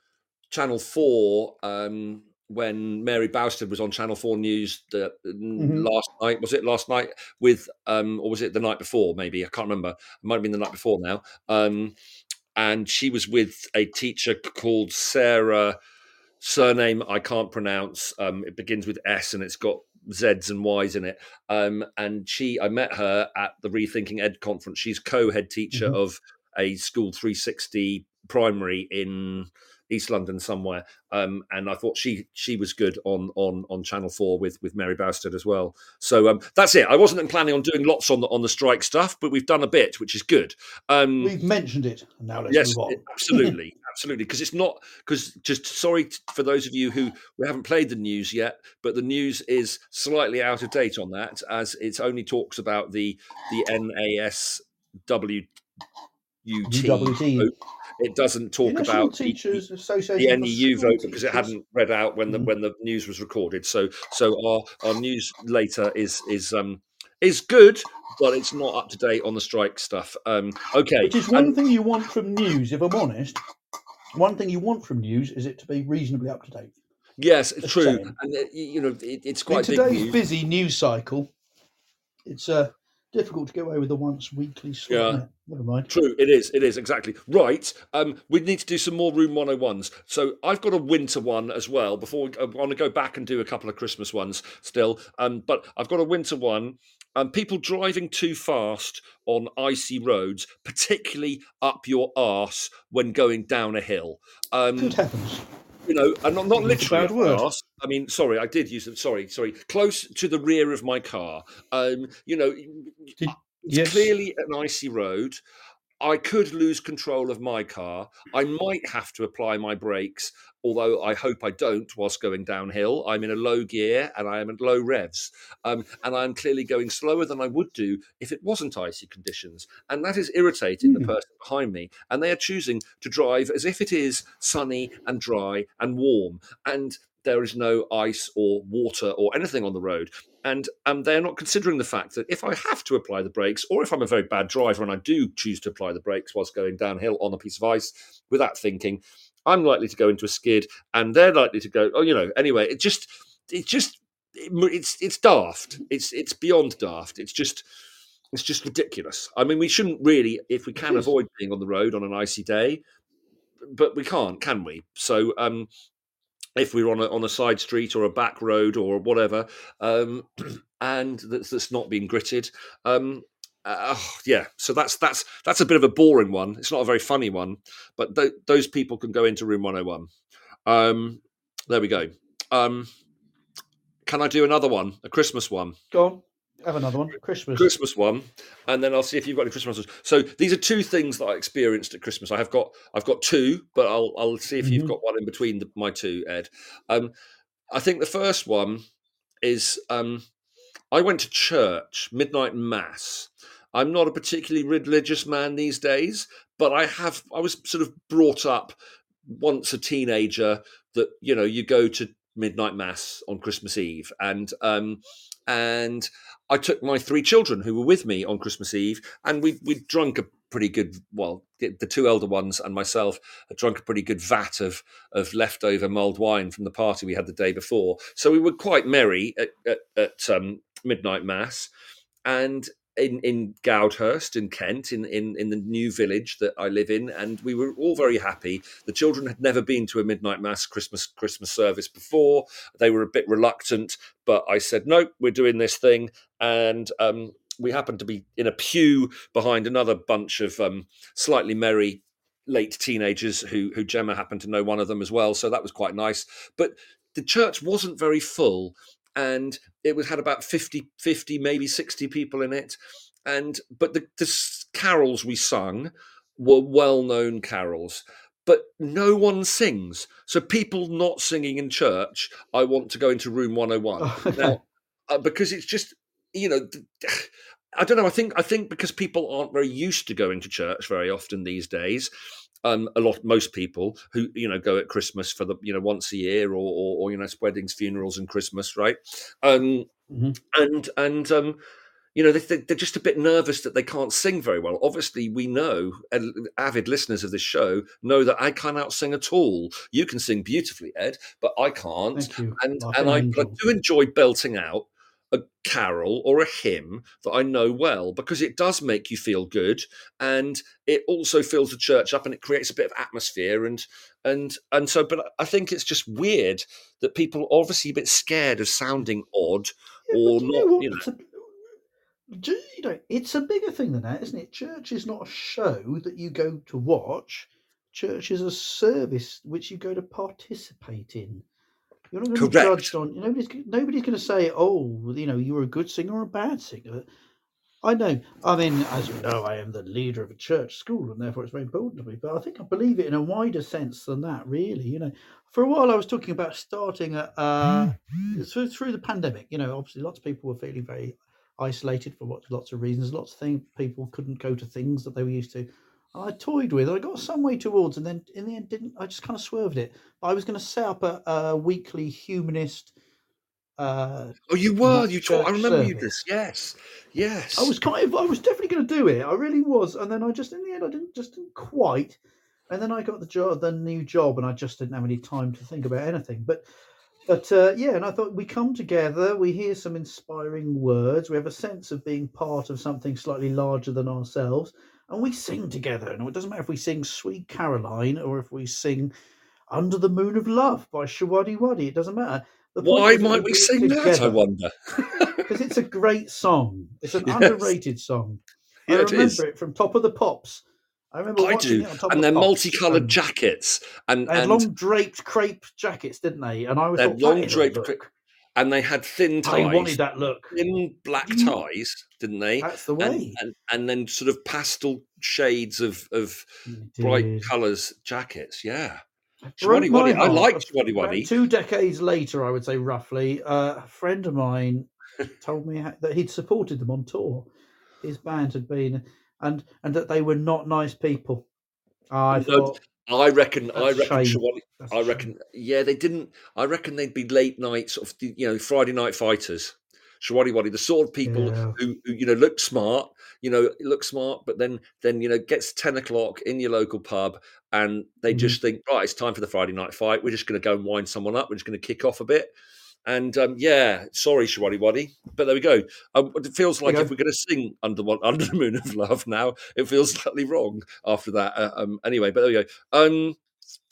S2: Channel Four um when Mary Bousted was on Channel Four News the,
S3: Mhm.
S2: last night. Was it last night with um or was it the night before? Maybe I can't remember. It might have been the night before now. Um, and she was with a teacher called Sarah. Surname I can't pronounce. Um, it begins with S and it's got Z's and Y's in it. Um, and she, I met her at the Rethinking Ed conference. She's co-head teacher
S3: Mhm.
S2: of a school 360 primary in East London somewhere. Um, and I thought she she was good on on on Channel Four with with Mary Bousted as well. So um, that's it. I wasn't planning on doing lots on the on the strike stuff, but we've done a bit, which is good. Um,
S3: We've mentioned it. Now let's
S2: yes,
S3: move on.
S2: absolutely, absolutely. Because it's not because just sorry for those of you who we haven't played the news yet, but the news is slightly out of date on that, as it only talks about the the NASUWT.
S3: UWT.
S2: vote. It doesn't talk
S3: National
S2: about the-
S3: Teachers
S2: the,
S3: Association.
S2: the NEU vote because it hadn't read out when the
S3: Mhm.
S2: when the news was recorded. So so our our news later is is um is good, but it's not up to date on the strike stuff. Um, okay,
S3: Which is one
S2: and-
S3: thing you want from news, if I'm honest. One thing you want from news is it to be reasonably up to date.
S2: Yes,
S3: Just
S2: true,
S3: saying.
S2: and uh, you know it, it's
S3: In
S2: quite big
S3: today's busy news cycle, it's uh, difficult to get away with the once weekly slot.
S2: Yeah.
S3: Never mind.
S2: True, it is. It is exactly right. Um, we need to do some more room 101s. So I've got a winter one as well. Before we, I want to go back and do a couple of Christmas ones still. Um, but I've got a winter one um, people driving too fast on icy roads, particularly up your arse when going down a hill. Um,
S3: Good heavens.
S2: You know, and not, not literally
S3: bad word.
S2: arse. I mean, sorry, I did use it. Sorry, sorry, close to the rear of my car. Um, you know,
S3: Did-
S2: it's
S3: yes.
S2: clearly an icy road. I could lose control of my car. I might have to apply my brakes, although I hope I don't whilst going downhill. I'm in a low gear and I am at low revs. Um, and I'm clearly going slower than I would do if it wasn't icy conditions. And that is irritating the
S3: Hmm.
S2: person behind me. And they are choosing to drive as if it is sunny and dry and warm. And there is no ice or water or anything on the road. And um, they're not considering the fact that if I have to apply the brakes, or if I'm a very bad driver and I do choose to apply the brakes whilst going downhill on a piece of ice without thinking, I'm likely to go into a skid, and they're likely to go. Oh, you know. Anyway, it just, it just, it, it's it's daft. It's it's beyond daft. It's just. It's just ridiculous. I mean, we shouldn't really, if we can avoid being on the road on an icy day, but we can't, can we? So, um, if we're on a on a side street or a back road or whatever, um, and that's, that's not being gritted, um, uh, yeah. So that's that's that's a bit of a boring one. It's not a very funny one, but th- those people can go into room one hundred and one. Um, there we go. Um, can I do another one, a Christmas one?
S3: Go on. Have another one. Christmas.
S2: Christmas one, and then I'll see if you've got any Christmas ones. So these are two things that I experienced at Christmas. I have got I've got two, but I'll I'll see if you've
S3: Mhm.
S2: got one in between the, my two, Ed. Um, I think the first one is um, I went to church midnight mass. I'm not a particularly religious man these days, but I have I was sort of brought up once a teenager that you know you go to midnight mass on Christmas Eve, and um, and I took my three children who were with me on Christmas Eve, and we we drunk a pretty good. Well, the two elder ones and myself had drunk a pretty good vat of of leftover mulled wine from the party we had the day before. So we were quite merry at at, at um, midnight mass, and. In, in Goudhurst in Kent, in, in, in the new village that I live in, and we were all very happy. The children had never been to a midnight mass Christmas Christmas service before. They were a bit reluctant, but I said, no, we're doing this thing. And um, we happened to be in a pew behind another bunch of um, slightly merry late teenagers who, who Gemma happened to know one of them as well. So that was quite nice. But the church wasn't very full. And it was had about 50, 50, maybe 60 people in it. And but the, the carols we sung were well-known carols but no one sings. So people not singing in church, I want to go into room 101.
S3: Oh.
S2: Now, uh, because it's just, you know, I don't know. I think I think because people aren't very used to going to church very often these days. Um, a lot, most people who you know go at Christmas for the you know once a year or or, or you know weddings, funerals, and Christmas, right? Um,
S3: Mhm.
S2: And and um, you know, they, they're just a bit nervous that they can't sing very well. Obviously, we know, avid listeners of this show know that I cannot sing at all. You can sing beautifully, Ed, but I can't. And and I, I do enjoy belting out a carol or a hymn that I know well because it does make you feel good, and it also fills the church up and it creates a bit of atmosphere and and and so. But I think it's just weird that people are obviously a bit scared of sounding odd
S3: Yeah,
S2: or not.
S3: know?
S2: You know,
S3: a, you know, it's a bigger thing than that, isn't it? Church is not a show that you go to watch. Church is a service which you go to participate in. You're not going to be judged on. Nobody's nobody's going to say, "Oh, you know, you were a good singer or a bad singer." I know. I mean, as you know, I am the leader of a church school, and therefore it's very important to me. But I think I believe it in a wider sense than that. Really, you know, for a while I was talking about starting a, uh, through through the pandemic. You know, obviously lots of people were feeling very isolated for lots lots of reasons. Lots of things people couldn't go to things that they were used to. I toyed with. I got some way towards, and then in the end, didn't. I just kind of swerved it. I was going to set up a, a weekly humanist. Uh,
S2: Oh, you were. You told. I remember you this. Yes, yes.
S3: I was kind of, I was definitely going to do it. I really was, and then I just, in the end, I didn't, just didn't quite. And then I got the job, the new job, and I just didn't have any time to think about anything. But, but uh, yeah, and I thought we come together, we hear some inspiring words, we have a sense of being part of something slightly larger than ourselves, and we sing together. And it doesn't matter if we sing "Sweet Caroline" or if we sing Under the Moon of Love by Showaddywaddy. It doesn't matter.
S2: Why might we
S3: it
S2: sing that? I wonder.
S3: because it's a great song. It's an
S2: Yes.
S3: underrated song. I
S2: Yeah, it
S3: remember
S2: is.
S3: it from Top of the Pops. I remember
S2: I
S3: watching
S2: do.
S3: it on Top
S2: And
S3: of
S2: they're
S3: the
S2: multicolored jackets, and
S3: They had
S2: and
S3: long draped crepe jackets, didn't they? And I was
S2: long
S3: that is a
S2: draped
S3: look.
S2: And they had thin ties.
S3: I wanted
S2: ties,
S3: that look.
S2: thin black
S3: Mm.
S2: ties, didn't they?
S3: That's the
S2: And,
S3: way.
S2: and and then sort of pastel shades of of bright colours jackets. Yeah,
S3: my
S2: Waddy. I like Shwaddy
S3: About
S2: Waddy.
S3: Two decades later, I would say roughly, uh, a friend of mine told me ha- that he'd supported them on tour. His band had been, and and that they were not nice people. I thought,
S2: I reckon. I
S3: That's a
S2: reckon.
S3: shame.
S2: Shwaddy,
S3: that's a
S2: I
S3: shame.
S2: reckon. Yeah, they didn't. I reckon they'd be late night sort of. You know, Friday night fighters. Showaddywaddy, the sort of people
S3: Yeah.
S2: who, who you know look smart, you know look smart, but then then you know gets ten o'clock in your local pub, and they
S3: Mhm.
S2: just think right, it's time for the Friday night fight. We're just going to go and wind someone up. We're just going to kick off a bit, and um, yeah, sorry, Showaddywaddy, but there we go. Um, it feels like
S3: you
S2: if we're going to sing under one under the moon of love now, it feels slightly wrong after that. Uh, um, anyway, but there we go. Um,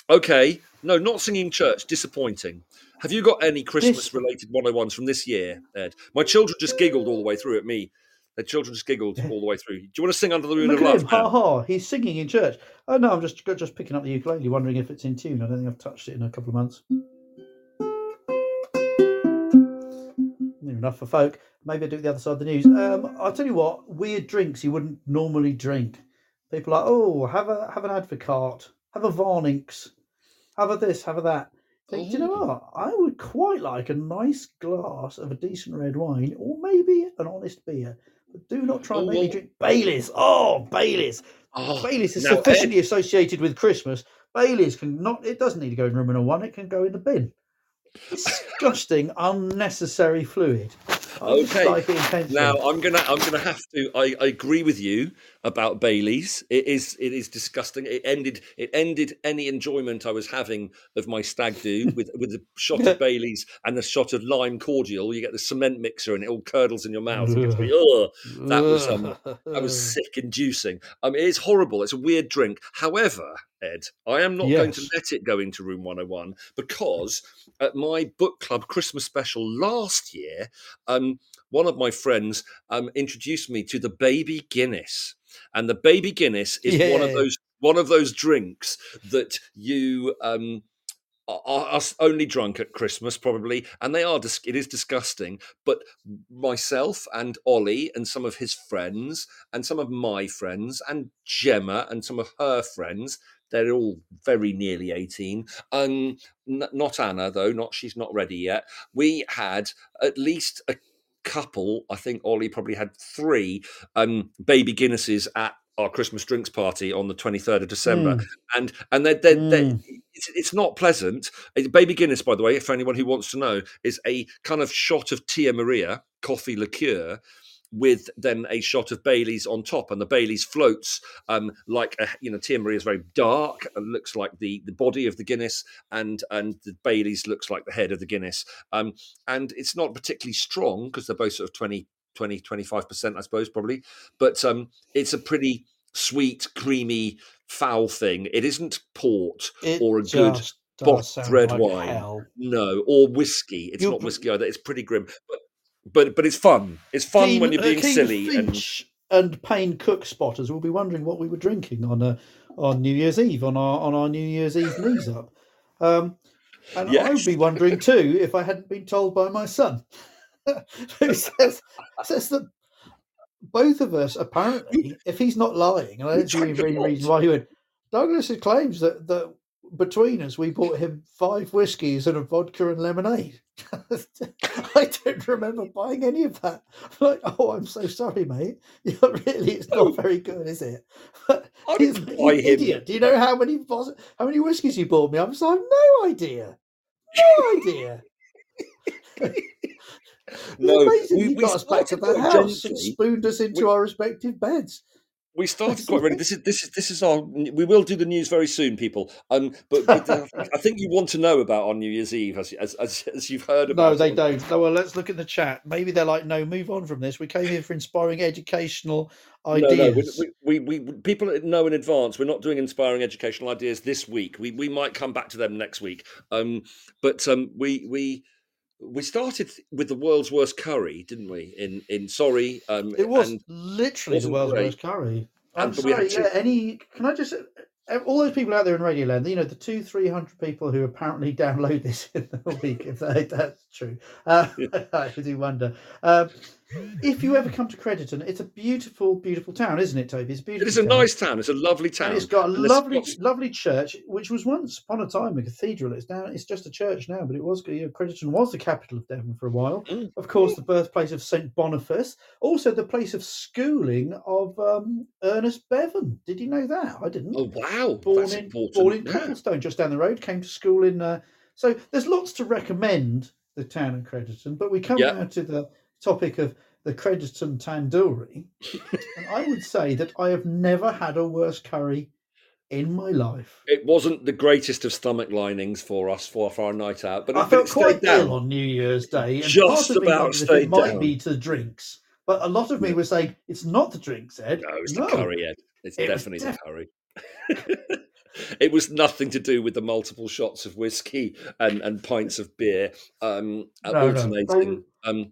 S2: okay, no, not singing church. Disappointing. Have you got any Christmas related 101s from this year, Ed? My children just giggled all the way through at me. The children just giggled all the way through. Do you want to sing Under the Moon
S3: Look
S2: of Love?
S3: him, ha ha! He's singing in church. Oh no, I'm just just picking up the ukulele, wondering if it's in tune. I don't think I've touched it in a couple of months. Enough for folk. Maybe I do the other side of the news. Um, I'll tell you what, weird drinks you wouldn't normally drink. People are like, oh, have a have an Advocaat, have a Varnix, have a this, have a that. Think, do you know what? I would quite like a nice glass of a decent red wine, or maybe an honest beer. But do not try and make me drink Baileys. Oh, Baileys.
S2: Oh,
S3: Baileys is
S2: Ed-
S3: sufficiently associated with Christmas. Baileys can not. It doesn't need to go in room number one. It can go in the bin. Disgusting, unnecessary fluid. I
S2: Okay,
S3: intensely.
S2: Now I'm gonna I'm gonna have to. I, I agree with you about Bailey's. It is it is disgusting. It ended it ended any enjoyment I was having of my stag do with with a shot of Bailey's and a shot of lime cordial. You get the cement mixer and it all curdles in your mouth. It gets me, ugh. that was, um, That was sick inducing. Um, it is horrible. It's a weird drink. However, Ed, I am not going to let it go into room 101 because at my book club Christmas special last year, um, one of my friends um, introduced me to the baby Guinness. And the baby Guinness is one of those one of those drinks that you um, are, only drunk at Christmas, probably, and they are. dis- It is disgusting. But myself and Ollie and some of his friends and some of my friends and Gemma and some of her friends. They're all very nearly eighteen. Um, n- not Anna though. Not she's not ready yet. We had at least a couple. I think Ollie probably had three um, baby Guinnesses at our Christmas drinks party on the twenty third of December
S3: Mm.
S2: and and they're, they're, they're,
S3: Mm.
S2: it's, it's not pleasant. Uh, Baby Guinness, by the way, for anyone who wants to know, is a kind of shot of Tia Maria coffee liqueur with then a shot of Bailey's on top, and the Bailey's floats um, like a, you know Tia Maria is very dark and looks like the the body of the Guinness, and and the Bailey's looks like the head of the Guinness, um, and it's not particularly strong because they're both sort of 20, 20 25 percent, I suppose, probably, but um, it's a pretty sweet, creamy, foul thing. It isn't port
S3: It
S2: or a good bottled red
S3: like
S2: wine.
S3: hell.
S2: no, or whiskey. It's
S3: You-
S2: not whiskey either. It's pretty grim, but but but it's fun. It's fun
S3: Keen-
S2: when you're
S3: uh,
S2: being
S3: Keen
S2: silly and
S3: Finch and Payne Cook spotters will be wondering what we were drinking on uh, on New Year's Eve on our on our New Year's Eve knees up. Um, and I would be wondering too if I hadn't been told by my son, who says says that both of us apparently, if he's not lying, and I don't see any really reason why he would. Douglas claims that that between us we bought him five whiskies and a vodka and lemonade. I don't remember buying any of that. I'm like, oh, I'm so sorry, mate. Yeah, really, it's not oh. very good, is it? But
S2: I
S3: he's
S2: didn't
S3: like,
S2: buy
S3: you
S2: him.
S3: idiot. Do you know how many bos- how many whiskies you bought me? I was like, no idea. No idea.
S2: No,
S3: amazing
S2: we- we
S3: got us back to the house and spooned us into our respective beds.
S2: We started quite ready. This is this is this is our. We will do the news very soon, people. Um, but, but uh, I think you want to know about on New Year's Eve, as as as, as you've heard about.
S3: No, they
S2: it.
S3: don't. No, well, let's look at the chat. Maybe they're like, no, move on from this. We came here for inspiring educational
S2: No, no,
S3: ideas.
S2: we, we, we people know in advance. We're not doing inspiring educational ideas this week. We we might come back to them next week. Um, but um, we we we started with the world's worst curry, didn't we? In in sorry, um,
S3: It was literally the world's
S2: great.
S3: worst curry. I'm
S2: And-
S3: sorry.
S2: two-
S3: Yeah. Any? Can I just? uh, All those people out there in Radio Land, you know, the two, three hundred people who apparently download this in the week, if that, that's true, uh, I do wonder. Um, if you ever come to Crediton, it's a beautiful, beautiful town, isn't it, Toby? It's a beautiful.
S2: it is a
S3: town.
S2: nice town. It's a lovely town.
S3: And it's got a
S2: And
S3: lovely, lovely church, which was once upon a time a cathedral. It's now, it's just a church now, but it was. You know, Crediton was the capital of Devon for a while.
S2: Mm.
S3: Of course, the birthplace of Saint Boniface, also the place of schooling of um, Ernest Bevin. Did you know that? I didn't.
S2: Oh wow,
S3: born
S2: that's
S3: in
S2: important.
S3: born in
S2: yeah.
S3: Copplestone, just down the road. Came to school in. Uh, so there's lots to recommend the town of Crediton, but we come
S2: Yeah.
S3: now to the topic of the Crediton tandoori, and I would say that I have never had a worse curry in my life.
S2: It wasn't the greatest of stomach linings for us for, for our night out, but,
S3: I felt
S2: it
S3: quite ill on New Year's Day, and
S2: Just about stayed
S3: it might
S2: down.
S3: be to the drinks, but a lot of me was saying it's not the drinks, Ed.
S2: No, it's
S3: No.
S2: the curry, Ed. It's
S3: It
S2: definitely
S3: def-
S2: the curry. it was nothing to do with the multiple shots of whiskey and, and pints of beer um,
S3: No, no.
S2: Um,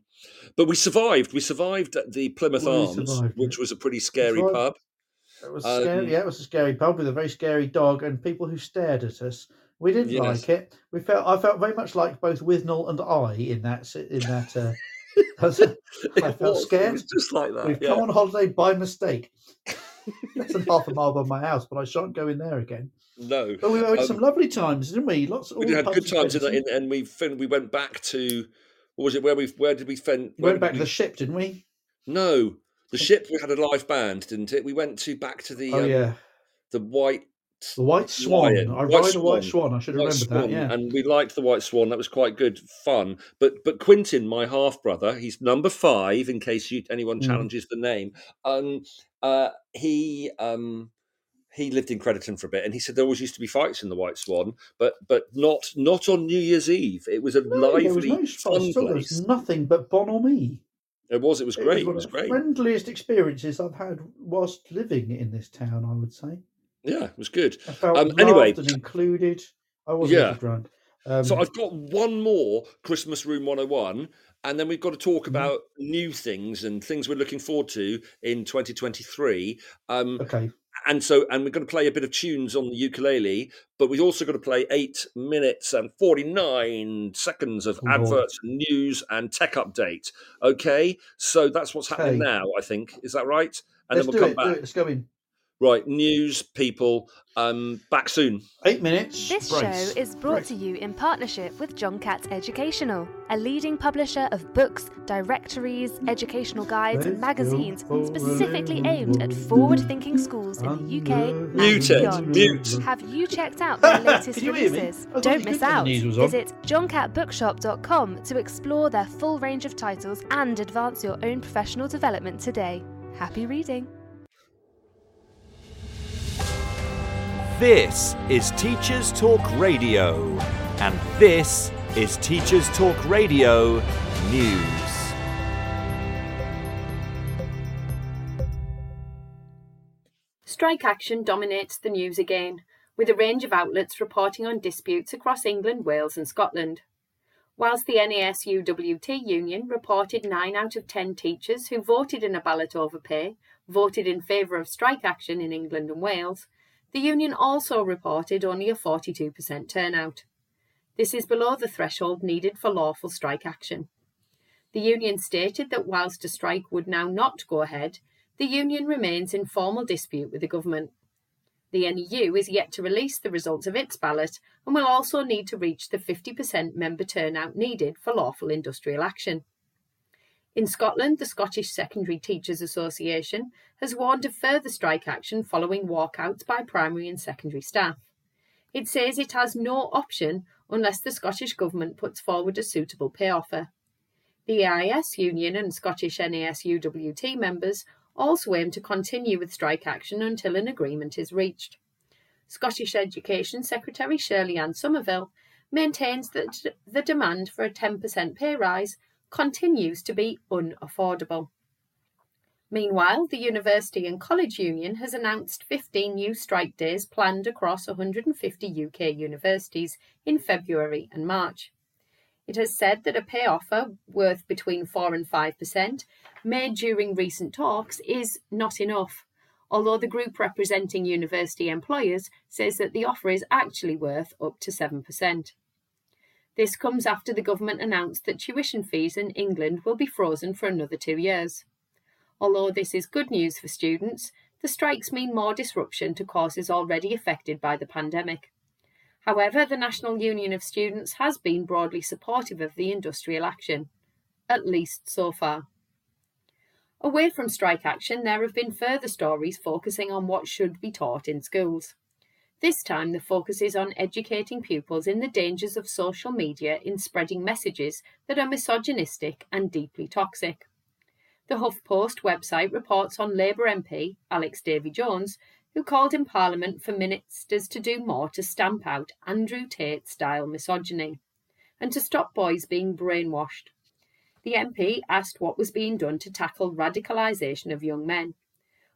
S2: but we survived. We survived at the Plymouth
S3: We
S2: Arms,
S3: survived,
S2: which was a pretty scary pub.
S3: It was
S2: Um,
S3: scary. Yeah, it was a scary pub with a very scary dog and people who stared at us. We didn't
S2: Yes.
S3: like it. We felt. I felt very much like both Withnail and I in that. In that. Uh, I felt
S2: was,
S3: scared.
S2: Just like that.
S3: We've
S2: yeah.
S3: come on holiday by mistake. Than half a mile above my house, but I shan't go in there again.
S2: No,
S3: But we had
S2: Um,
S3: some lovely times, didn't we? Lots.
S2: we
S3: the
S2: have
S3: pubs
S2: good times in, and we fin- we went back to what was it where we where did we where
S3: went back
S2: we-
S3: to the ship, didn't we?
S2: no the ship we had a live band didn't it we went to back to the
S3: Oh
S2: um,
S3: yeah,
S2: the white
S3: the White Swan.
S2: Lion.
S3: I
S2: White
S3: ride a White
S2: Swan.
S3: Swan. I should
S2: White
S3: remember
S2: Swan,
S3: that. Yeah.
S2: and we liked the White Swan. That was quite good fun. But but Quintin, my half brother, he's number five. In case you, anyone
S3: Mm.
S2: challenges the name, um, uh, he um, he lived in Crediton for a bit, and he said there always used to be fights in the White Swan, but but not not on New Year's Eve. It was a
S3: No, there was
S2: lively,
S3: no
S2: fun
S3: spice. There
S2: place.
S3: was nothing but bonhomie.
S2: It was. It was great. It
S3: one
S2: was
S3: of the
S2: great.
S3: friendliest experiences I've had whilst living in this town. I would say.
S2: Yeah, it was good.
S3: I felt
S2: Um, anyway.
S3: and included. I wasn't
S2: Yeah.
S3: drunk. Um,
S2: So I've got one more Christmas Room 101, and then we've got to talk
S3: Mhm.
S2: about new things and things we're looking forward to in 2023. Um,
S3: okay.
S2: And so, and we're going to play a bit of tunes on the ukulele, but we've also got to play eight minutes and 49 seconds of
S3: Oh,
S2: adverts, news, and tech update. Okay, so that's what's happening
S3: Okay.
S2: now, I think. Is that right? And
S3: Let's
S2: then we'll come back.
S3: it. Let's go in.
S2: Right, news, people, um, back soon.
S3: Eight minutes.
S5: This
S3: Brace.
S5: show is brought
S3: Brace.
S5: to you in partnership with John Catt Educational, a leading publisher of books, directories, educational guides, and
S3: Let's go
S5: magazines specifically
S3: little
S5: aimed at forward thinking schools in the UK
S3: under
S5: and
S2: Mute
S5: beyond.
S2: mute.
S5: Have you checked out their latest
S3: Can you hear me?
S5: releases?
S3: I thought it
S5: Don't miss
S3: good that the
S5: out.
S3: news was on.
S5: Visit johncattbookshop.com to explore their full range of titles and advance your own professional development today. Happy reading!
S6: This is Teachers Talk Radio, and this is Teachers Talk Radio News.
S7: Strike action dominates the news again, with a range of outlets reporting on disputes across England, Wales, and Scotland. Whilst the NASUWT union reported 9 out of 10 teachers who voted in a ballot over pay voted in favour of strike action in England and Wales, the union also reported only a 42% turnout. This is below the threshold needed for lawful strike action. The union stated that whilst a strike would now not go ahead, the union remains in formal dispute with the government. The NEU is yet to release the results of its ballot and will also need to reach the 50% member turnout needed for lawful industrial action. In Scotland, the Scottish Secondary Teachers Association has warned of further strike action following walkouts by primary and secondary staff. It says it has no option unless the Scottish Government puts forward a suitable pay offer. The EIS Union and Scottish NASUWT members also aim to continue with strike action until an agreement is reached. Scottish Education Secretary Shirley-Anne Somerville maintains that the demand for a 10% pay rise continues to be unaffordable. Meanwhile, the University and College Union has announced 15 new strike days planned across 150 UK universities in February and March. It has said that a pay offer worth between 4 and 5% made during recent talks is not enough, although the group representing university employers says that the offer is actually worth up to 7%. This comes after the government announced that tuition fees in England will be frozen for another two years. Although this is good news for students, the strikes mean more disruption to courses already affected by the pandemic. However, the National Union of Students has been broadly supportive of the industrial action, at least so far. Away from strike action, there have been further stories focusing on what should be taught in schools. This time, the focus is on educating pupils in the dangers of social media in spreading messages that are misogynistic and deeply toxic. The HuffPost website reports on Labour MP Alex Davies-Jones, who called in Parliament for ministers to do more to stamp out Andrew Tate style misogyny and to stop boys being brainwashed. The MP asked what was being done to tackle radicalisation of young men.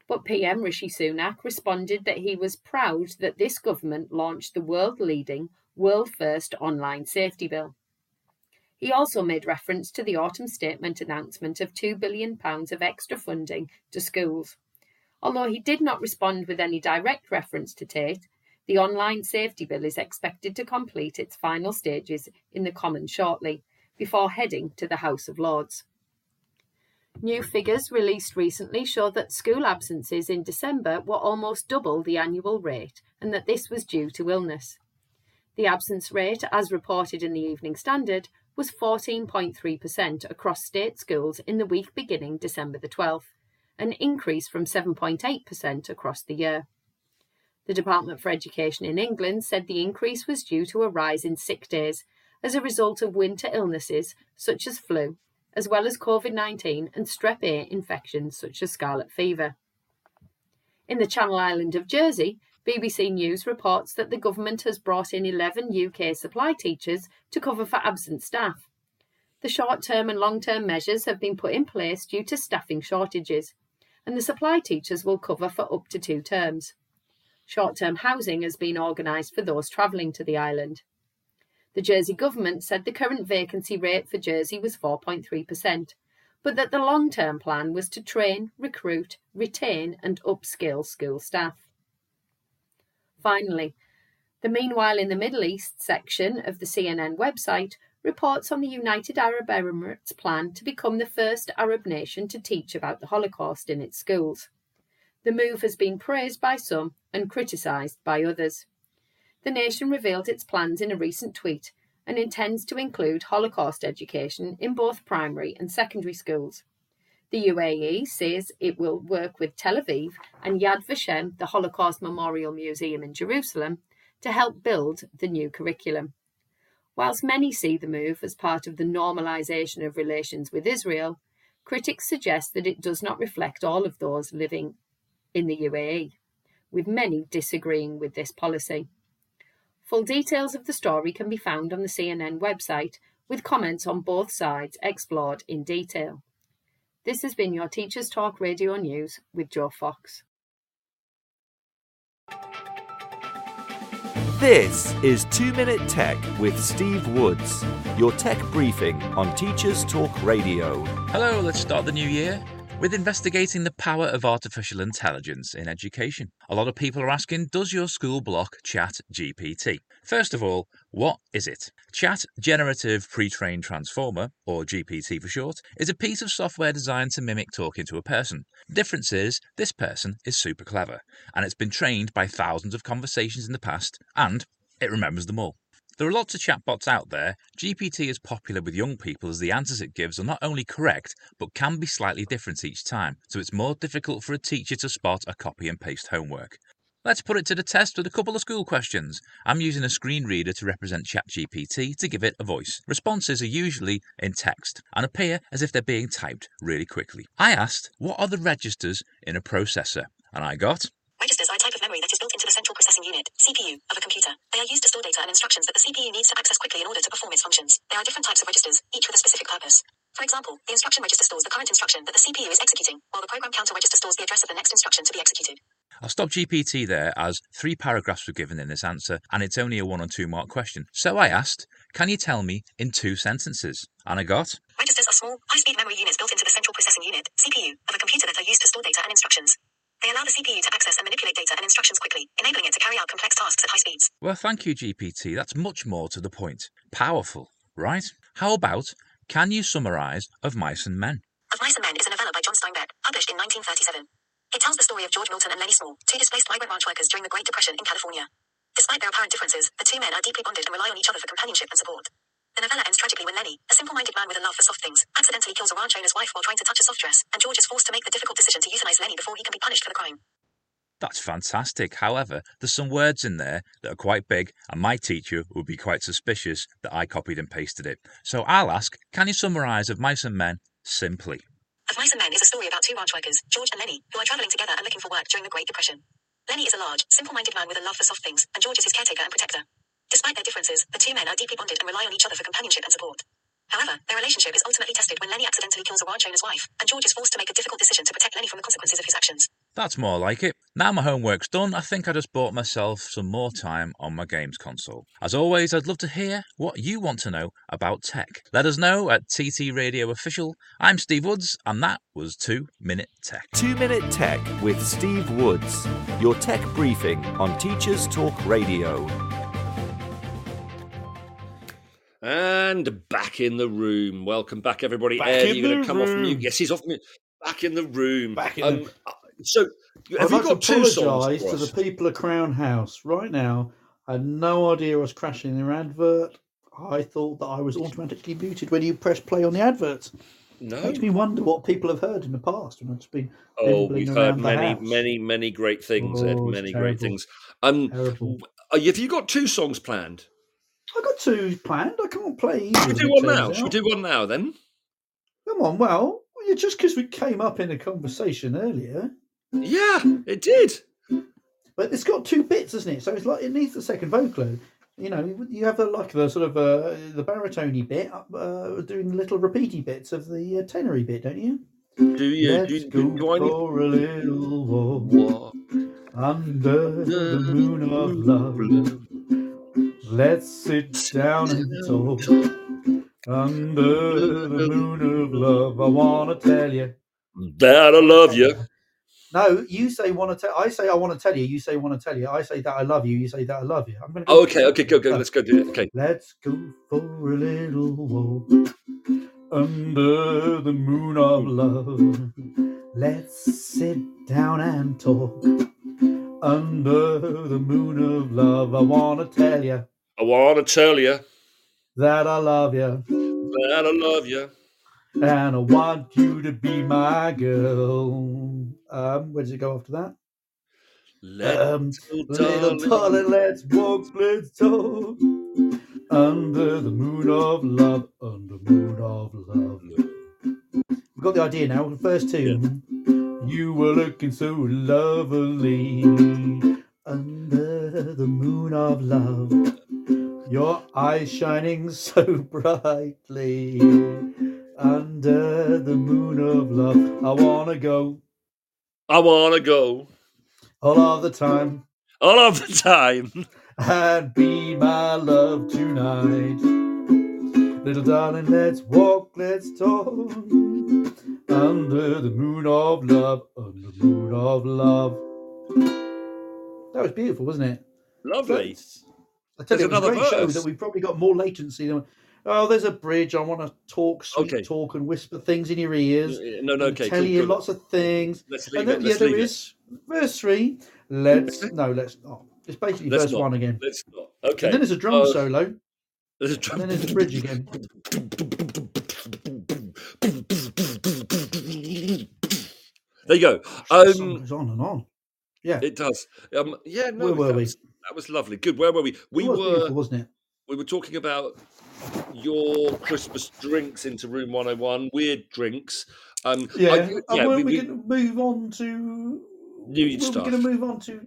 S7: But PM Rishi Sunak responded that he was proud that this government launched the world leading, world first online safety bill. He also made reference to the autumn statement announcement of £2 billion of extra funding to schools. Although he did not respond with any direct reference to Tate, the online safety bill is expected to complete its final stages in the Commons shortly, before heading to the House of Lords. New figures released recently show that school absences in December were almost double the annual rate and that this was due to illness. The absence rate, as reported in the Evening Standard, was 14.3% across state schools in the week beginning December the 12th, an increase from 7.8% across the year. The Department for Education in England said the increase was due to a rise in sick days as a result of winter illnesses such as flu, as well as COVID 19 and strep A infections such as scarlet fever. In the Channel Island of Jersey, BBC News reports that the government has brought in 11 UK supply teachers to cover for absent staff. The short term and long term measures have been put in place due to staffing shortages, and the supply teachers will cover for up to two terms. Short term housing has been organised for those travelling to the island. The Jersey government said the current vacancy rate for Jersey was 4.3%, but that the long term plan was to train, recruit, retain, and upskill school staff. Finally, the Meanwhile in the Middle East section of the CNN website reports on the United Arab Emirates plan to become the first Arab nation to teach about the Holocaust in its schools. The move has been praised by some and criticised by others. The nation revealed its plans in a recent tweet and intends to include Holocaust education in both primary and secondary schools. The UAE says it will work with Tel Aviv and Yad Vashem, the Holocaust Memorial Museum in Jerusalem, to help build the new curriculum. Whilst many see the move as part of the normalisation of relations with Israel, critics suggest that it does not reflect all of those living in the UAE, with many disagreeing with this policy. Full details of the story can be found on the CNN website, with comments on both sides explored in detail. This has been your Teachers Talk Radio News with Joe Fox.
S6: This is 2 Minute Tech with Steve Woods, your tech briefing on Teachers Talk Radio.
S8: Hello, let's start the new year with investigating the power of artificial intelligence in education. A lot of people are asking Does your school block Chat GPT? First of all, what is it? Chat Generative Pre trained Transformer, or GPT for short, is a piece of software designed to mimic talking to a person. The difference is this person is super clever, and it's been trained by thousands of conversations in the past, and it remembers them all. There are lots of chatbots out there. GPT is popular with young people as the answers it gives are not only correct, but can be slightly different each time, so it's more difficult for a teacher to spot a copy and paste homework. Let's put it to the test with a couple of school questions. I'm using a screen reader to represent ChatGPT to give it a voice. Responses are usually in text and appear as if they're being typed really quickly. I asked, What are the registers in a processor? And I got,
S9: CPU, of a computer. They are used to store data and instructions that the CPU needs to access quickly in order to perform its functions. There are different types of registers, each with a specific purpose. For example, the instruction register stores the current instruction that the CPU is executing, while the program counter register stores the address of the next instruction to be executed.
S8: I'll stop GPT there as three paragraphs were given in this answer and it's only a one or two mark question. So I asked, Can you tell me in two sentences? And I got,
S9: Registers are small, high-speed memory units built into the central processing unit, CPU, of a computer that are used to store data and instructions. They allow the CPU to access and manipulate data and instructions quickly, enabling it to carry out complex tasks at high speeds.
S8: Well, thank you, GPT. That's much more to the point. Powerful, right? How about, Can you summarise Of Mice and Men?
S9: Of Mice and Men is a novella by John Steinbeck, published in 1937. It tells the story of George Milton and Lenny Small, two displaced migrant ranch workers during the Great Depression in California. Despite their apparent differences, the two men are deeply bonded and rely on each other for companionship and support. The novella ends tragically when Lenny, a simple-minded man with a love for soft things, accidentally kills a ranch owner's wife while trying to touch a soft dress, and George is forced to make the difficult decision to euthanize Lenny before he can be punished for the crime.
S8: That's fantastic. However, there's some words in there that are quite big, and my teacher would be quite suspicious that I copied and pasted it. So I'll ask, can you summarise Of Mice and Men simply?
S9: Of Mice and Men is a story about two ranch workers, George and Lenny, who are traveling together and looking for work during the Great Depression. Lenny is a large, simple-minded man with a love for soft things, and George is his caretaker and protector. Despite their differences, the two men are deeply bonded and rely on each other for companionship and support. However, their relationship is ultimately tested when Lenny accidentally kills a ranch owner's wife, and George is forced to make a difficult decision to protect Lenny from the consequences of his actions.
S8: That's more like it. Now my homework's done, I think I just bought myself some more time on my games console. As always, I'd love to hear what you want to know about tech. Let us know at TT Radio Official. I'm Steve Woods, and that was 2 Minute Tech.
S6: Two Minute Tech with Steve Woods. Your tech briefing on Teachers Talk Radio.
S4: And back in the room. Welcome back, everybody.
S3: Back
S4: Ed,
S3: in
S4: you're going to come off
S3: room.
S4: mute. Yes, he's off mute. Back in the room.
S3: Back in
S4: um,
S3: the-
S4: uh, So, have you
S3: like
S4: got
S3: to
S4: two songs?
S3: to the people of Crown House right now. I had no idea I was crashing their advert. I thought that I was automatically muted when you press play on the advert.
S4: No.
S3: It Makes me wonder what people have heard in the past when it's been
S4: Oh, we've heard many,
S3: house.
S4: many, many great things, Ed.
S3: Oh, it's
S4: Many
S3: terrible.
S4: great things. Um,
S3: Terrible.
S4: uh, have you got two songs planned?
S3: I got two planned. I can't play.
S4: Should we do one now? Should we do one now then?
S3: Come on, well, just because we came up in a conversation earlier,
S4: Yeah, it did.
S3: but it's got two bits, isn't it? So it's like it needs the second vocal. You know, you have the like the sort of uh, the baritone bit, uh, doing little repeaty bits of the uh, tenory bit, don't you?
S4: Do you?
S3: Let's
S4: do,
S3: go
S4: do, do I
S3: for a little walk under the moon of love. Let's sit down and talk under the moon of love. I want to tell you.
S4: That I love you.
S3: No, you say want to tell. I say I want to tell you. You say want to tell you. I say that I love you. You say that I love you. I'm to.
S4: Oh, okay, okay, go, go. Let's go do it. Okay.
S3: Let's go for a little walk under the moon of love. Let's sit down and talk under the moon of love. I want to tell you
S4: I want to tell you
S3: that I love you
S4: that I love you.
S3: and I want you to be my girl. Um, where does it go after that? Um, Little darling, let's walk, let's talk under the moon of love, under the moon of love. We've got the idea now. The first two. You were looking so lovely under the moon of love. Your eyes shining so brightly under the moon of love. I wanna go
S4: I want to go
S3: all of the time.
S4: all of the time.
S3: and be my love tonight. Little darling, let's walk, let's talk under the moon of love, under the moon of love. That was beautiful, wasn't it?
S4: Lovely.
S3: I tell
S4: There's
S3: you, it was a
S4: another
S3: great show
S4: verse.
S3: that we've probably got more latency than. Oh, there's a bridge. I want to talk, sweet
S4: Okay.
S3: talk, and whisper things in your ears.
S4: No, no,
S3: and
S4: okay.
S3: Tell
S4: good,
S3: you
S4: good.
S3: lots of things.
S4: Let's
S3: And
S4: leave
S3: then,
S4: it.
S3: yeah,
S4: Let's
S3: there
S4: leave it.
S3: is verse three. Let's no, let's not. It's basically
S4: Let's
S3: verse
S4: not.
S3: one again.
S4: Let's not. Okay.
S3: And then there's a drum
S4: Uh,
S3: solo.
S4: There's a
S3: And
S4: drum.
S3: then there's a bridge again.
S4: There you go. Um,
S3: goes on and on. Yeah.
S2: It does. Um, yeah, no,
S3: Where were we?
S2: That was lovely. Good. Where were we? We were
S3: wasn't it?
S2: we were talking about your Christmas drinks into room 101, weird drinks. Um,
S3: Yeah.
S2: I-
S3: and
S2: yeah,
S3: weren't
S2: we-
S3: we,
S2: we-
S3: going to move on to
S2: New
S3: weren't
S2: stuff.
S3: we going to move on to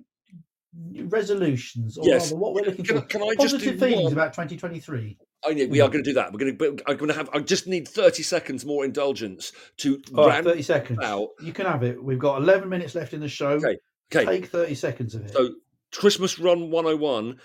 S3: resolutions, or
S2: Yes.
S3: rather, what we're looking
S2: Can I-
S3: for?
S2: can I just
S3: Positive
S2: do
S3: feelings
S2: one?
S3: about 2023.
S2: I know, we are going to do that. We're going to. I'm going to have. I just need 30 seconds more indulgence to
S3: All right,
S2: ram
S3: 30 seconds.
S2: out.
S3: You can have it. We've got 11 minutes left in the show.
S2: Okay. Okay.
S3: Take 30 seconds of it.
S2: So Christmas Run 101,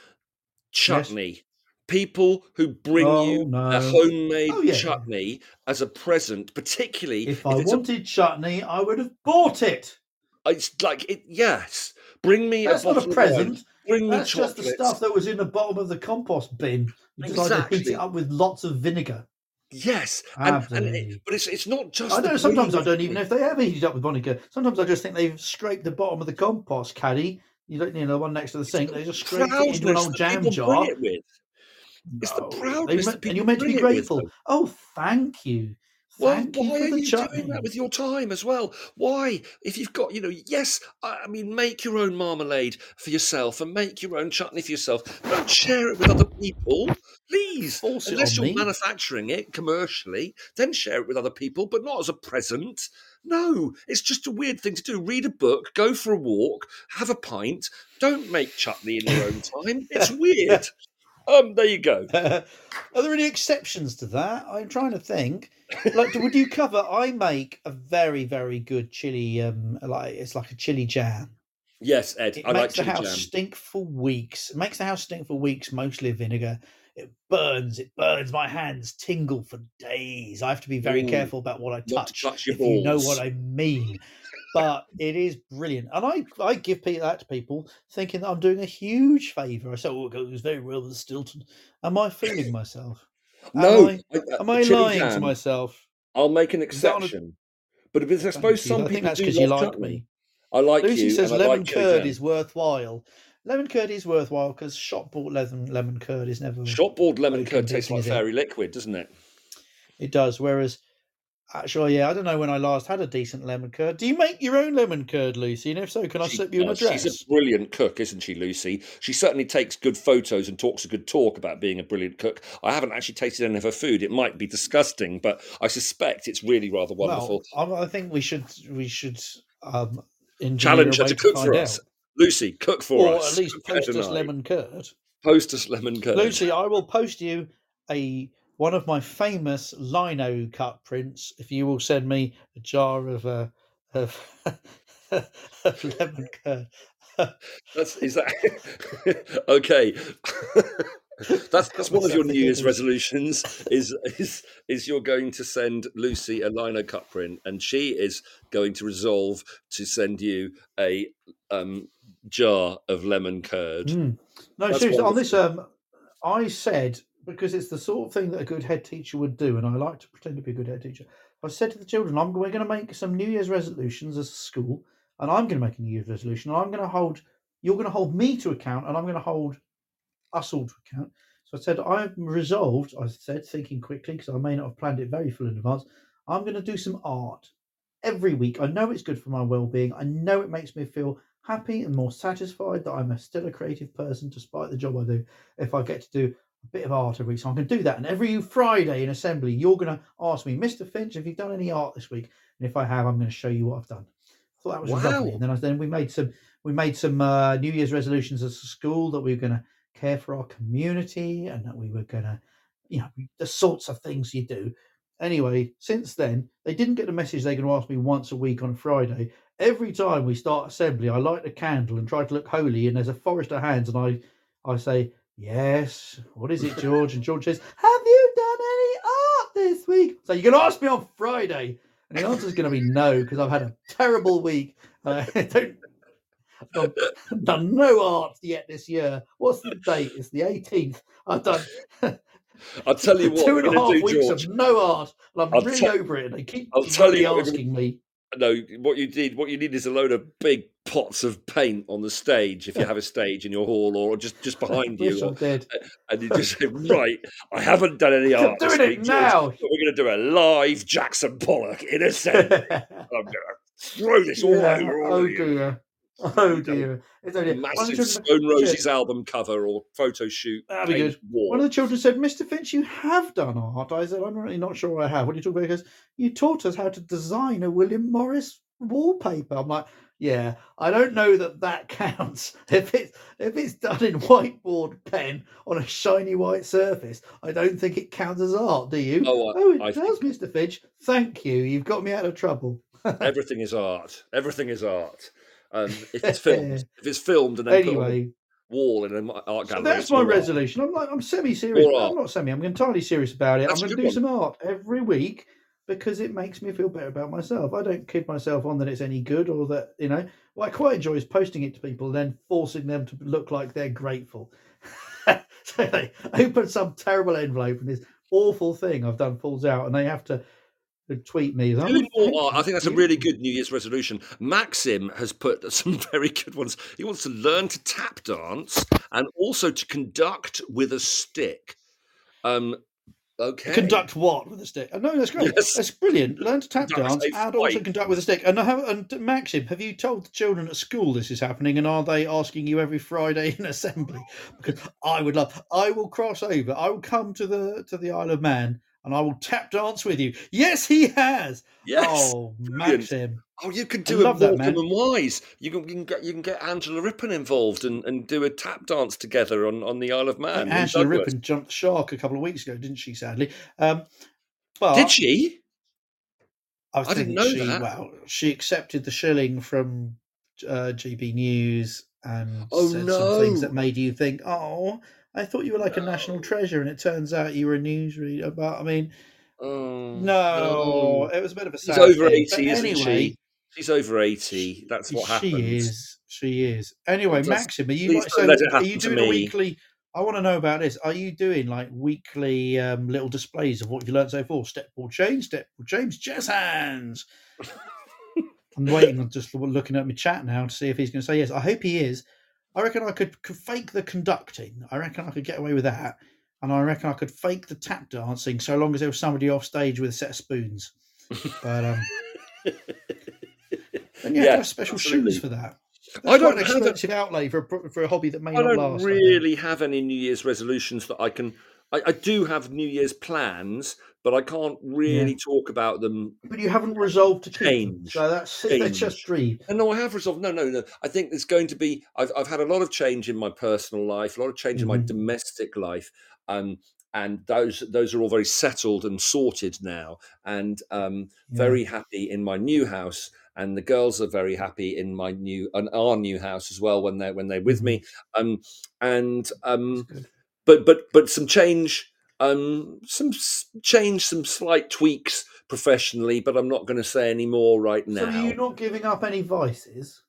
S2: chutney. People who bring
S3: Oh,
S2: you
S3: no.
S2: a homemade
S3: Oh, yeah.
S2: chutney as a present, particularly
S3: if I
S2: it's a
S3: wanted chutney, I would have bought it.
S2: It's like it. Yes, bring me
S3: That's
S2: a
S3: not a present.
S2: Bring me
S3: That's just the stuff that was in the bottom of the compost bin. You decided to heat it up with lots of vinegar.
S2: Yes, and, and it, but it's it's not just.
S3: I don't. Sometimes I don't even know if they ever heated up with vinegar. Sometimes I just think they've scraped the bottom of the compost caddy. You don't, you know, the one next to the sink. They just scraped it into an old jam jar.
S2: It with. It's the
S3: No, they
S2: proudness people
S3: and you're meant to be grateful. Oh, thank you.
S2: Well, why
S3: you
S2: are you
S3: chutney.
S2: doing that with your time as well? Why, if you've got, you know, yes, I I mean, make your own marmalade for yourself and make your own chutney for yourself. Don't share it with other people, please.
S3: Force
S2: Unless you're
S3: me.
S2: manufacturing it commercially, then share it with other people, but not as a present. No, it's just a weird thing to do. Read a book, go for a walk, have a pint. Don't make chutney in your own time. It's weird. Um, there you go.
S3: Are there any exceptions to that? I'm trying to think. Like, would you cover? I make a very, very good chili. Um, like it's like a chili jam.
S2: Yes, Ed,
S3: It
S2: I like
S3: the
S2: chili
S3: house
S2: jam.
S3: stink for weeks. It makes the house stink for weeks, mostly vinegar. It burns. It burns. My hands tingle for days. I have to be very
S2: Ooh,
S3: careful about what I
S2: not to
S3: touch,
S2: touch your
S3: if you know what I mean. But it is brilliant, and I I give that to people thinking that I'm doing a huge favour. I say, "Oh, it goes very well with Stilton." Am I fooling myself? Am
S2: No,
S3: I,
S2: I- uh,
S3: am I
S2: chili
S3: lying to myself?
S2: I'll make an
S3: a-
S2: exception. But because I suppose some
S3: I think
S2: people
S3: that's
S2: do
S3: because you like
S2: chutney.
S3: me.
S2: I like
S3: Lucy
S2: you,
S3: says
S2: I
S3: lemon
S2: like
S3: curd is worthwhile. Lemon curd is worthwhile because shop bought lemon lemon curd is never
S2: Shop board lemon curd tastes like fairy liquid, doesn't it?
S3: It does. Whereas, actually, yeah, I don't know when I last had a decent lemon curd. Do you make your own lemon curd, Lucy? And if so, can I
S2: She
S3: slip you an address?
S2: She's a brilliant cook, isn't she, Lucy? She certainly takes good photos and talks a good talk about being a brilliant cook. I haven't actually tasted any of her food. It might be disgusting, but I suspect it's really rather wonderful.
S3: Well, I think we should we should um,
S2: Challenge her to cook for
S3: find
S2: us. Lucy, cook for
S3: or
S2: us.
S3: Or at least post us lemon curd.
S2: Post us lemon curd.
S3: Lucy, I will post you a one of my famous lino cut prints if you will send me a jar of uh, of, of lemon curd.
S2: That's is that okay? that's that's one of your New Year's resolutions. Is is is you're going to send Lucy a lino cut print, and she is going to resolve to send you a um, jar of lemon curd.
S3: Mm. No,
S2: That's
S3: seriously, on this, um, I said because it's the sort of thing that a good head teacher would do, and I like to pretend to be a good head teacher. I said to the children, "I'm we're going to make some New Year's resolutions as a school, and I'm going to make a New Year's resolution, and I'm going to hold. You're going to hold me to account, and I'm going to hold us all to account." So I said, "I'm resolved." I said, thinking quickly because I may not have planned it very full in advance. I'm going to do some art every week. I know it's good for my well-being. I know it makes me feel happy and more satisfied that I'm a, still a creative person despite the job I do. If I get to do a bit of art every week, so I'm going to do that. And every Friday in assembly, you're going to ask me, Mr. Finch, have you done any art this week? And if I have, I'm going to show you what I've done. I thought that was lovely. And then I, then we made some we made some uh, New Year's resolutions as a school that we were going to care for our community and that we were going to, you know, the sorts of things you do. Anyway, since then, they didn't get the message they're going to ask me once a week on a Friday. Every time we start assembly, I light a candle and try to look holy, and there's a forest of hands, and I, I say, Yes, what is it, George? And George says, Have you done any art this week? So you're going to ask me on Friday. And the answer is going to be no, because I've had a terrible week. Uh, I don't, I've done no art yet this year. What's the date? It's the 18th. I've done
S2: I'll tell you what
S3: two and a half
S2: do,
S3: weeks
S2: George.
S3: of no art, and I'm
S2: I'll
S3: really
S2: tell-
S3: over it. And they keep
S2: I'll tell you
S3: asking me.
S2: No, what you need, what you need is a load of big pots of paint on the stage if you have a stage in your hall or just just behind you,
S3: I'm uh,
S2: and you just say, "Right, I haven't done any
S3: I'm
S2: art.
S3: doing it now.
S2: we're going to do a live Jackson Pollock in a set. I'm going to throw this all
S3: Yeah,
S2: over all
S3: oh
S2: of you."
S3: dear. Oh dear. It's only one of the
S2: Massive
S3: children-
S2: Stone Roses album cover or photo shoot.
S3: That'd be good.
S2: wall.
S3: One of the children said, Mr. Finch, you have done art. I said, I'm really not sure I have. What are you talking about? He goes, You taught us how to design a William Morris wallpaper. I'm like, Yeah, I don't know that that counts. If it's, if it's done in whiteboard pen on a shiny white surface, I don't think it counts as art, do you?
S2: Oh, I-
S3: oh it
S2: I
S3: does, Mr. Finch. Thank you. You've got me out of trouble.
S2: Everything is art. Everything is art. Um, if it's filmed, if it's filmed and then put
S3: Anyway,
S2: a wall in an art
S3: So
S2: gallery,
S3: that's my resolution. I'm like, I'm semi-serious.
S2: All
S3: but
S2: art.
S3: I'm not semi. I'm entirely serious about it.
S2: That's
S3: I'm going to do
S2: one.
S3: some art every week because it makes me feel better about myself. I don't kid myself on that it's any good or that you know. What I quite enjoy is posting it to people and then forcing them to look like they're grateful. so they open some terrible envelope and this awful thing I've done falls out, and they have to tweet me. That.
S2: More I think that's a really good New Year's resolution. Maxim has put some very good ones. He wants to learn to tap dance and also to conduct with a stick. Um, okay.
S3: Conduct what with a stick? Oh, no, that's great.
S2: Yes.
S3: That's brilliant. Learn to tap
S2: Conduct
S3: dance and also conduct with a stick. And, have, and Maxim, have you told the children at school this is happening? And are they asking you every Friday in assembly? Because I would love. I will cross over. I will come to the to the Isle of Man and I will tap dance with you. Yes, he has.
S2: Yes.
S3: Oh,
S2: Brilliant.
S3: Maxim.
S2: Oh, you could do a
S3: love that,
S2: and Wise. You can, you can get you can get Angela Rippon involved and, and do a tap dance together on, on the Isle of Man.
S3: Angela
S2: Douglas.
S3: Rippon jumped the shark a couple of weeks ago, didn't she? Sadly. Um, but
S2: Did she?
S3: I,
S2: I didn't know
S3: she,
S2: that.
S3: Well, she accepted the shilling from uh, GB News and
S2: Oh,
S3: said some things that made you think, "Oh, I thought you were like a national treasure," and it turns out you were a newsreader. But I mean,
S2: Oh,
S3: no, it was a bit of a.
S2: She's
S3: sad
S2: over
S3: thing. But
S2: eighty, isn't
S3: anyway,
S2: she? She's over eighty. That's what happens.
S3: She is. She is. Anyway,
S2: Just
S3: Maxim, are you
S2: please
S3: like,
S2: don't
S3: so? Are you doing a weekly? I want to know about this. Are you doing like weekly um, little displays of what you learned so far? Step ball change, step ball change, jazz hands. I'm waiting. I'm just looking at my chat now to see if he's going to say yes. I hope he is. I reckon I could, could fake the conducting. I reckon I could get away with that, and I reckon I could fake the tap dancing so long as there was somebody off stage with a set of spoons. But um, then you have
S2: Yeah,
S3: to have special
S2: absolutely.
S3: shoes for that. That's
S2: I don't
S3: an expensive outlay for a, for a hobby that may
S2: I
S3: not
S2: don't
S3: last. I think.
S2: really have any New Year's resolutions that I can. I, I do have New Year's plans, but I can't really talk about them.
S3: But you haven't resolved to keep.
S2: Change.
S3: So that's that's just dream.
S2: And no, I have resolved. No, no, no. I think there's going to be. I've I've had a lot of change in my personal life, a lot of change in my
S3: Mhm.
S2: domestic life, um, and those those are all very settled and sorted now, and um,
S3: Yeah.
S2: very happy in my new house. And the girls are very happy in my new and our new house as well when they're when they're with me. Um, and um,
S3: That's good.
S2: But but but some change um some change some slight tweaks professionally but i'm not going to say any more right now.
S3: So are you not giving up any vices?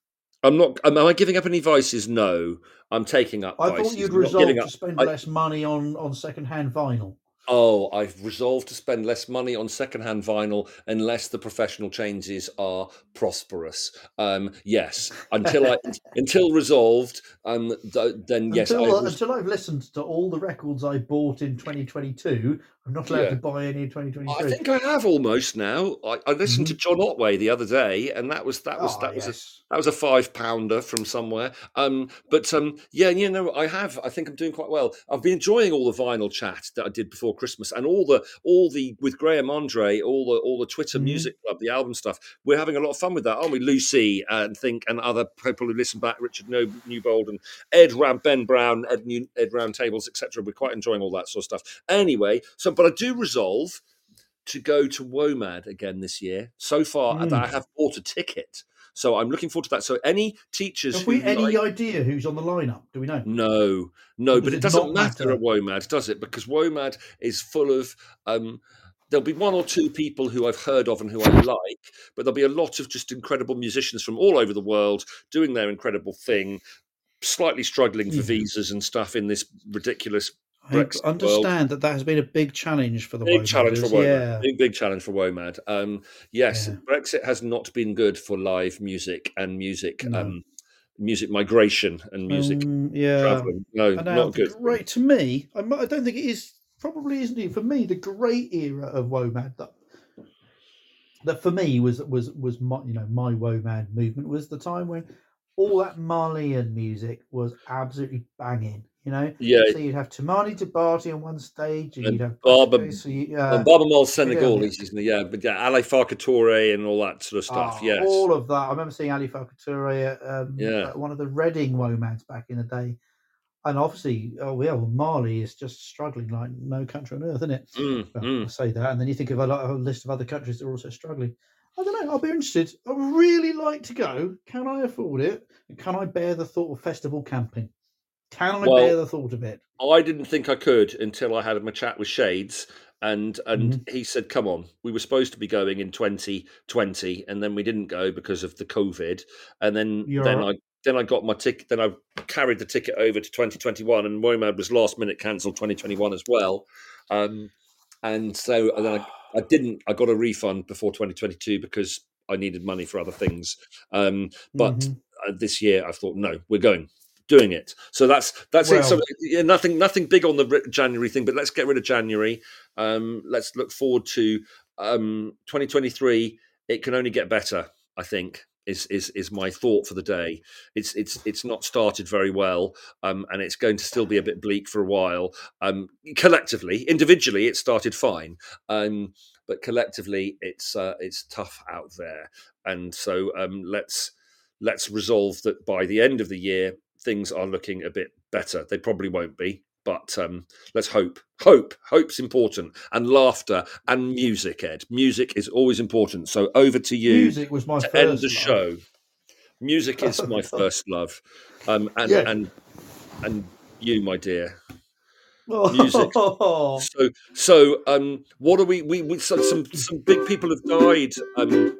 S2: i'm not am i giving up any vices no i'm taking up
S3: I
S2: vices
S3: thought you'd
S2: I'm not
S3: resolved
S2: giving
S3: to spend
S2: I-
S3: less money on on second hand vinyl.
S2: Oh i've resolved to spend less money on secondhand vinyl unless the professional changes are prosperous um yes until i until resolved um th- then yes
S3: until,
S2: I res-
S3: until I've listened to all the records I bought in 2022, I'm not allowed
S2: Yeah.
S3: to buy any in 2023.
S2: I think I have almost now. I, I listened to John Otway the other day, and that was that was
S3: Mm-hmm. Ah,
S2: that was a, that was a five pounder from somewhere. Um, but um, yeah, you know, I have. I think I'm doing quite well. I've been enjoying all the vinyl chat that I did before Christmas, and all the all the with Graham Andre, all the all the Twitter
S3: Mhm.
S2: Music Club, the album stuff. We're having a lot of fun with that, aren't we? Lucy and think, and other people who listen back, Richard no- Newbold and Ed Ram, Ben Brown, Ed, New, Ed Round Tables, etc. We're quite enjoying all that sort of stuff. Anyway, so but I do resolve to go to WOMAD again this year. So far,
S3: Mm.
S2: I have bought a ticket. So I'm looking forward to that. So any teachers
S3: Have we any
S2: like-
S3: idea who's on the lineup? Do we know?
S2: no, no,
S3: Or
S2: but it doesn't matter,
S3: matter?
S2: at WOMAD, does it? Because WOMAD is full of. Um, there'll be one or two people who I've heard of and who I like, but there'll be a lot of just incredible musicians from all over the world doing their incredible thing, slightly struggling for
S3: Yeah.
S2: visas and stuff in this ridiculous
S3: I
S2: Brexit world.
S3: understand that that has been a big challenge for the
S2: Big
S3: Womaders,
S2: challenge for WOMAD.
S3: Yeah.
S2: Big, big challenge for WOMAD. Um, yes,
S3: Yeah.
S2: Brexit has not been good for live music and music,
S3: No.
S2: um, music migration and music
S3: Um, yeah.
S2: traveling. No,
S3: And
S2: not good.
S3: great to me. I, I don't think it is. Probably isn't it for me the great era of WOMAD that that for me was was was my you know my WOMAD movement was the time when all that Malian music was absolutely banging. You know,
S2: Yeah,
S3: so you'd have Toumani Diabaté on one stage, and,
S2: And
S3: you'd have so you, uh,
S2: and Baaba Maal
S3: yeah.
S2: Senegalese, isn't it? Yeah, but yeah, Ali Farka Touré and all that sort of stuff.
S3: ah,
S2: yes.
S3: all of that. I remember seeing Ali Farka Touré at, um,
S2: Yeah.
S3: at one of the Reading Womads back in the day. And obviously, oh yeah, well, Mali is just struggling like no country on earth, isn't it?
S2: Mm,
S3: Well,
S2: mm.
S3: I say that, and then you think of a, lot, a list of other countries that are also struggling. I don't know. I'll be interested. I would really like to go. Can I afford it? And can I bear the thought of festival camping? Can I
S2: Well,
S3: bear the thought of it?
S2: I didn't think I could until I had my chat with Shades, and and
S3: Mm-hmm.
S2: he said, "Come on, we were supposed to be going in 2020, and then we didn't go because of the COVID, and then
S3: You're
S2: then
S3: right.
S2: I." Then I got my ticket. Then I carried the ticket over to 2021, and WOMAD was last minute cancelled 2021 as well. Um, and so and then I, I didn't. I got a refund before 2022 because I needed money for other things. Um, but
S3: Mhm.
S2: uh, this year I thought, no, we're going, doing it. So that's that's it. So yeah, nothing nothing big on the January thing, but let's get rid of January. Um, let's look forward to um, 2023. It can only get better. I think is is is my thought for the day. It's it's it's not started very well, um, and it's going to still be a bit bleak for a while. Um, collectively, individually, it started fine. Um, but collectively, it's uh, it's tough out there, and so um, let's let's resolve that by the end of the year things are looking a bit better. They probably won't be, but um, let's hope. Hope, hope's important, and laughter and music. Ed, music is always important. So over to you
S3: Music was my
S2: to
S3: first
S2: end the
S3: love.
S2: show. Music is my first love, um, and
S3: Yeah.
S2: and and you, my dear. Music. So, so, um, what are we? We, we so, some some big people have died. Um,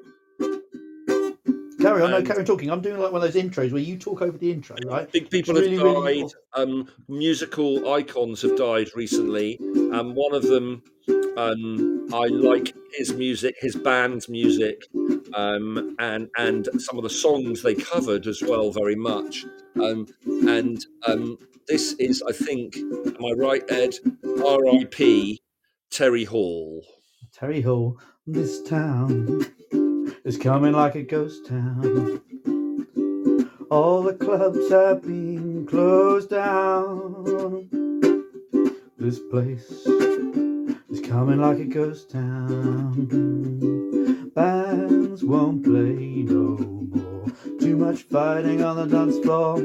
S3: carry on, no, carry on talking. I'm doing like one of those intros where you talk over the intro, right?
S2: big people
S3: Really,
S2: have
S3: really-
S2: died. Um, musical icons have died recently, and one of them, um, I like his music, his band's music, um, and and some of the songs they covered as well very much. Um, and um, this is, I think, am I right, Ed? R.I.P. Terry Hall.
S3: Terry Hall, this town is coming like a ghost town. All the clubs have been closed down. This place is coming like a ghost town. Bands won't play no more. Too much fighting on the dance floor.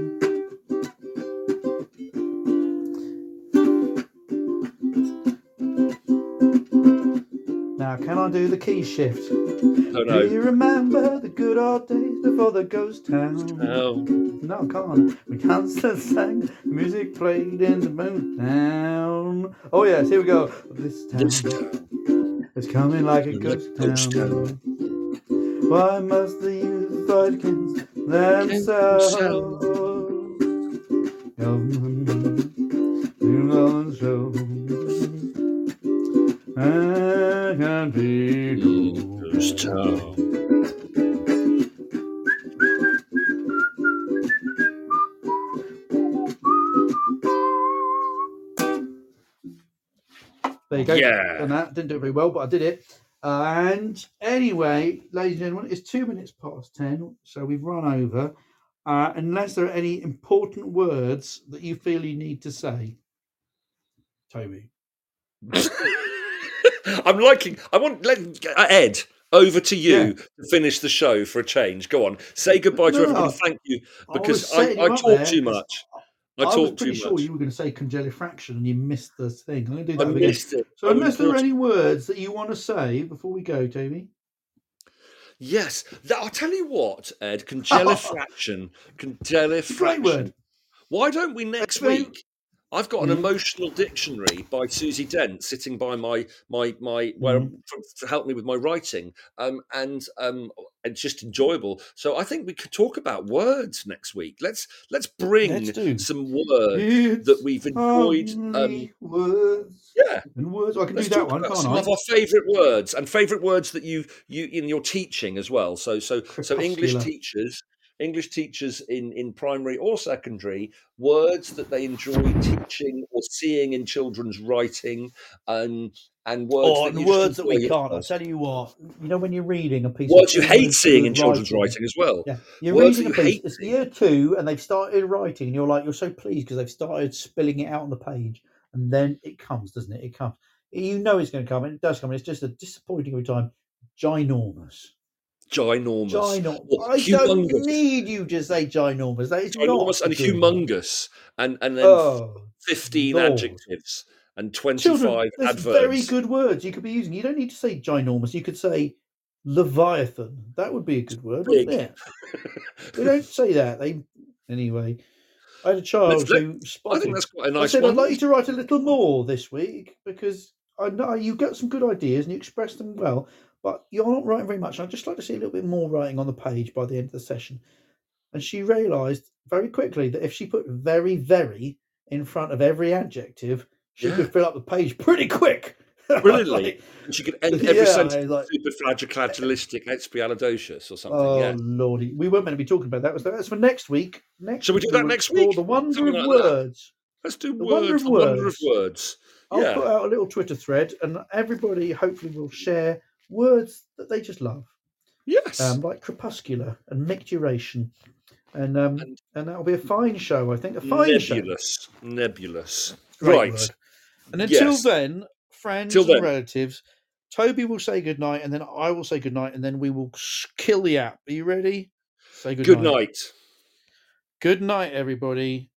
S3: Now, can I do the key shift?
S2: Oh
S3: Do you remember the good old days before the ghost town?
S2: Oh,
S3: No, I can't. We and sang, music played in the moon town. Oh yes, here we go. This town
S2: this town.
S3: is coming like a ghost
S2: ghost
S3: town. Why must the youth fight against themselves? Government, you know, and show. I be
S2: Ghost town.
S3: There you go.
S2: Yeah.
S3: Done that. Didn't do it very well, but I did it. And anyway, ladies and gentlemen, it's two minutes past 10, so we've run over. Uh, unless there are any important words that you feel you need to say. Toby.
S2: I'm liking. I want let uh, Ed over to you
S3: Yeah.
S2: to finish the show for a change. Go on, say goodbye to
S3: No,
S2: everybody. Thank you because I,
S3: setting
S2: I, talk too much. I,
S3: I was pretty
S2: too
S3: sure
S2: much.
S3: you were going to say congelifraction and you missed the thing. I'm going to do
S2: I
S3: that again.
S2: missed it.
S3: So, unless there are any words that you want to say before we go, Toby.
S2: Yes, that, I'll tell you what, Ed. Congelifraction. Congelifraction.
S3: Great word.
S2: Why don't we next week? I've got an
S3: Mhm.
S2: emotional dictionary by Susie Dent sitting by my my my where
S3: Mhm.
S2: for, to help me with my writing, um, and um, it's just enjoyable. So I think we could talk about words next week. Let's let's bring
S3: Let's
S2: some words
S3: It's
S2: that we've enjoyed. Um,
S3: words.
S2: yeah,
S3: And words. I can
S2: let's
S3: do that one, can't
S2: some
S3: I?
S2: of our favourite words and favourite words that you you in your teaching as well. So so so English teachers. English teachers in, in primary or secondary words that they enjoy teaching or seeing in children's writing and and words
S3: Oh,
S2: that
S3: and words that we can't. I'll tell you what. You know when you're reading a piece
S2: Words you hate seeing in children's writing as well.
S3: Yeah, you're
S2: Words
S3: reading a piece. It's year two, and they've started writing, and you're like, you're so pleased because they've started spilling it out on the page, and then it comes, doesn't it? It comes. You know it's going to come, and it does come. And it's just a disappointing every time. Ginormous.
S2: Ginormous.
S3: Ginormous.
S2: Or
S3: I don't need you to say ginormous. That is
S2: Ginormous
S3: not
S2: and
S3: good
S2: humongous. And and then
S3: Oh,
S2: 15
S3: Lord.
S2: adjectives and 25
S3: children,
S2: adverbs.
S3: very good words you could be using. You don't need to say ginormous. You could say leviathan. That would be a good word, wouldn't it? They don't say that. They anyway. I had a child who
S2: I think that's quite a nice I
S3: said
S2: one.
S3: I'd like you to write a little more this week because I know you got some good ideas and you expressed them well, but you're not writing very much. I'd just like to see a little bit more writing on the page by the end of the session. And she realised very quickly that if she put very, very in front of every adjective, she
S2: Yeah.
S3: could fill up the page pretty quick.
S2: Brilliantly.
S3: Like,
S2: And she could end every
S3: Yeah,
S2: sentence
S3: like-
S2: superflagillagilistic expialidocious or something.
S3: oh
S2: yeah.
S3: lordy, we weren't meant to be talking about that. Was that's for next week? Next.
S2: Shall we do
S3: week
S2: that next week?
S3: The wonder
S2: Something
S3: of
S2: like that.
S3: words.
S2: Let's do
S3: The wonder of
S2: The wonder of
S3: words.
S2: words.
S3: I'll
S2: yeah.
S3: put out a little Twitter thread, and everybody hopefully will share words that they just love,
S2: Yes.
S3: um, like crepuscular and micturation, and um,
S2: And-
S3: and that'll be a fine show. I think a fine show.
S2: nebulous. Nebulous.
S3: Great
S2: right.
S3: word. And until
S2: Yes.
S3: then, friends
S2: Till
S3: and
S2: then.
S3: relatives, Toby will say goodnight, and then I will say goodnight, and then we will kill the app. Are you ready? Say good,
S2: Good night.
S3: Good night, everybody.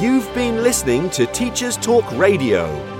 S6: You've been listening to Teachers Talk Radio.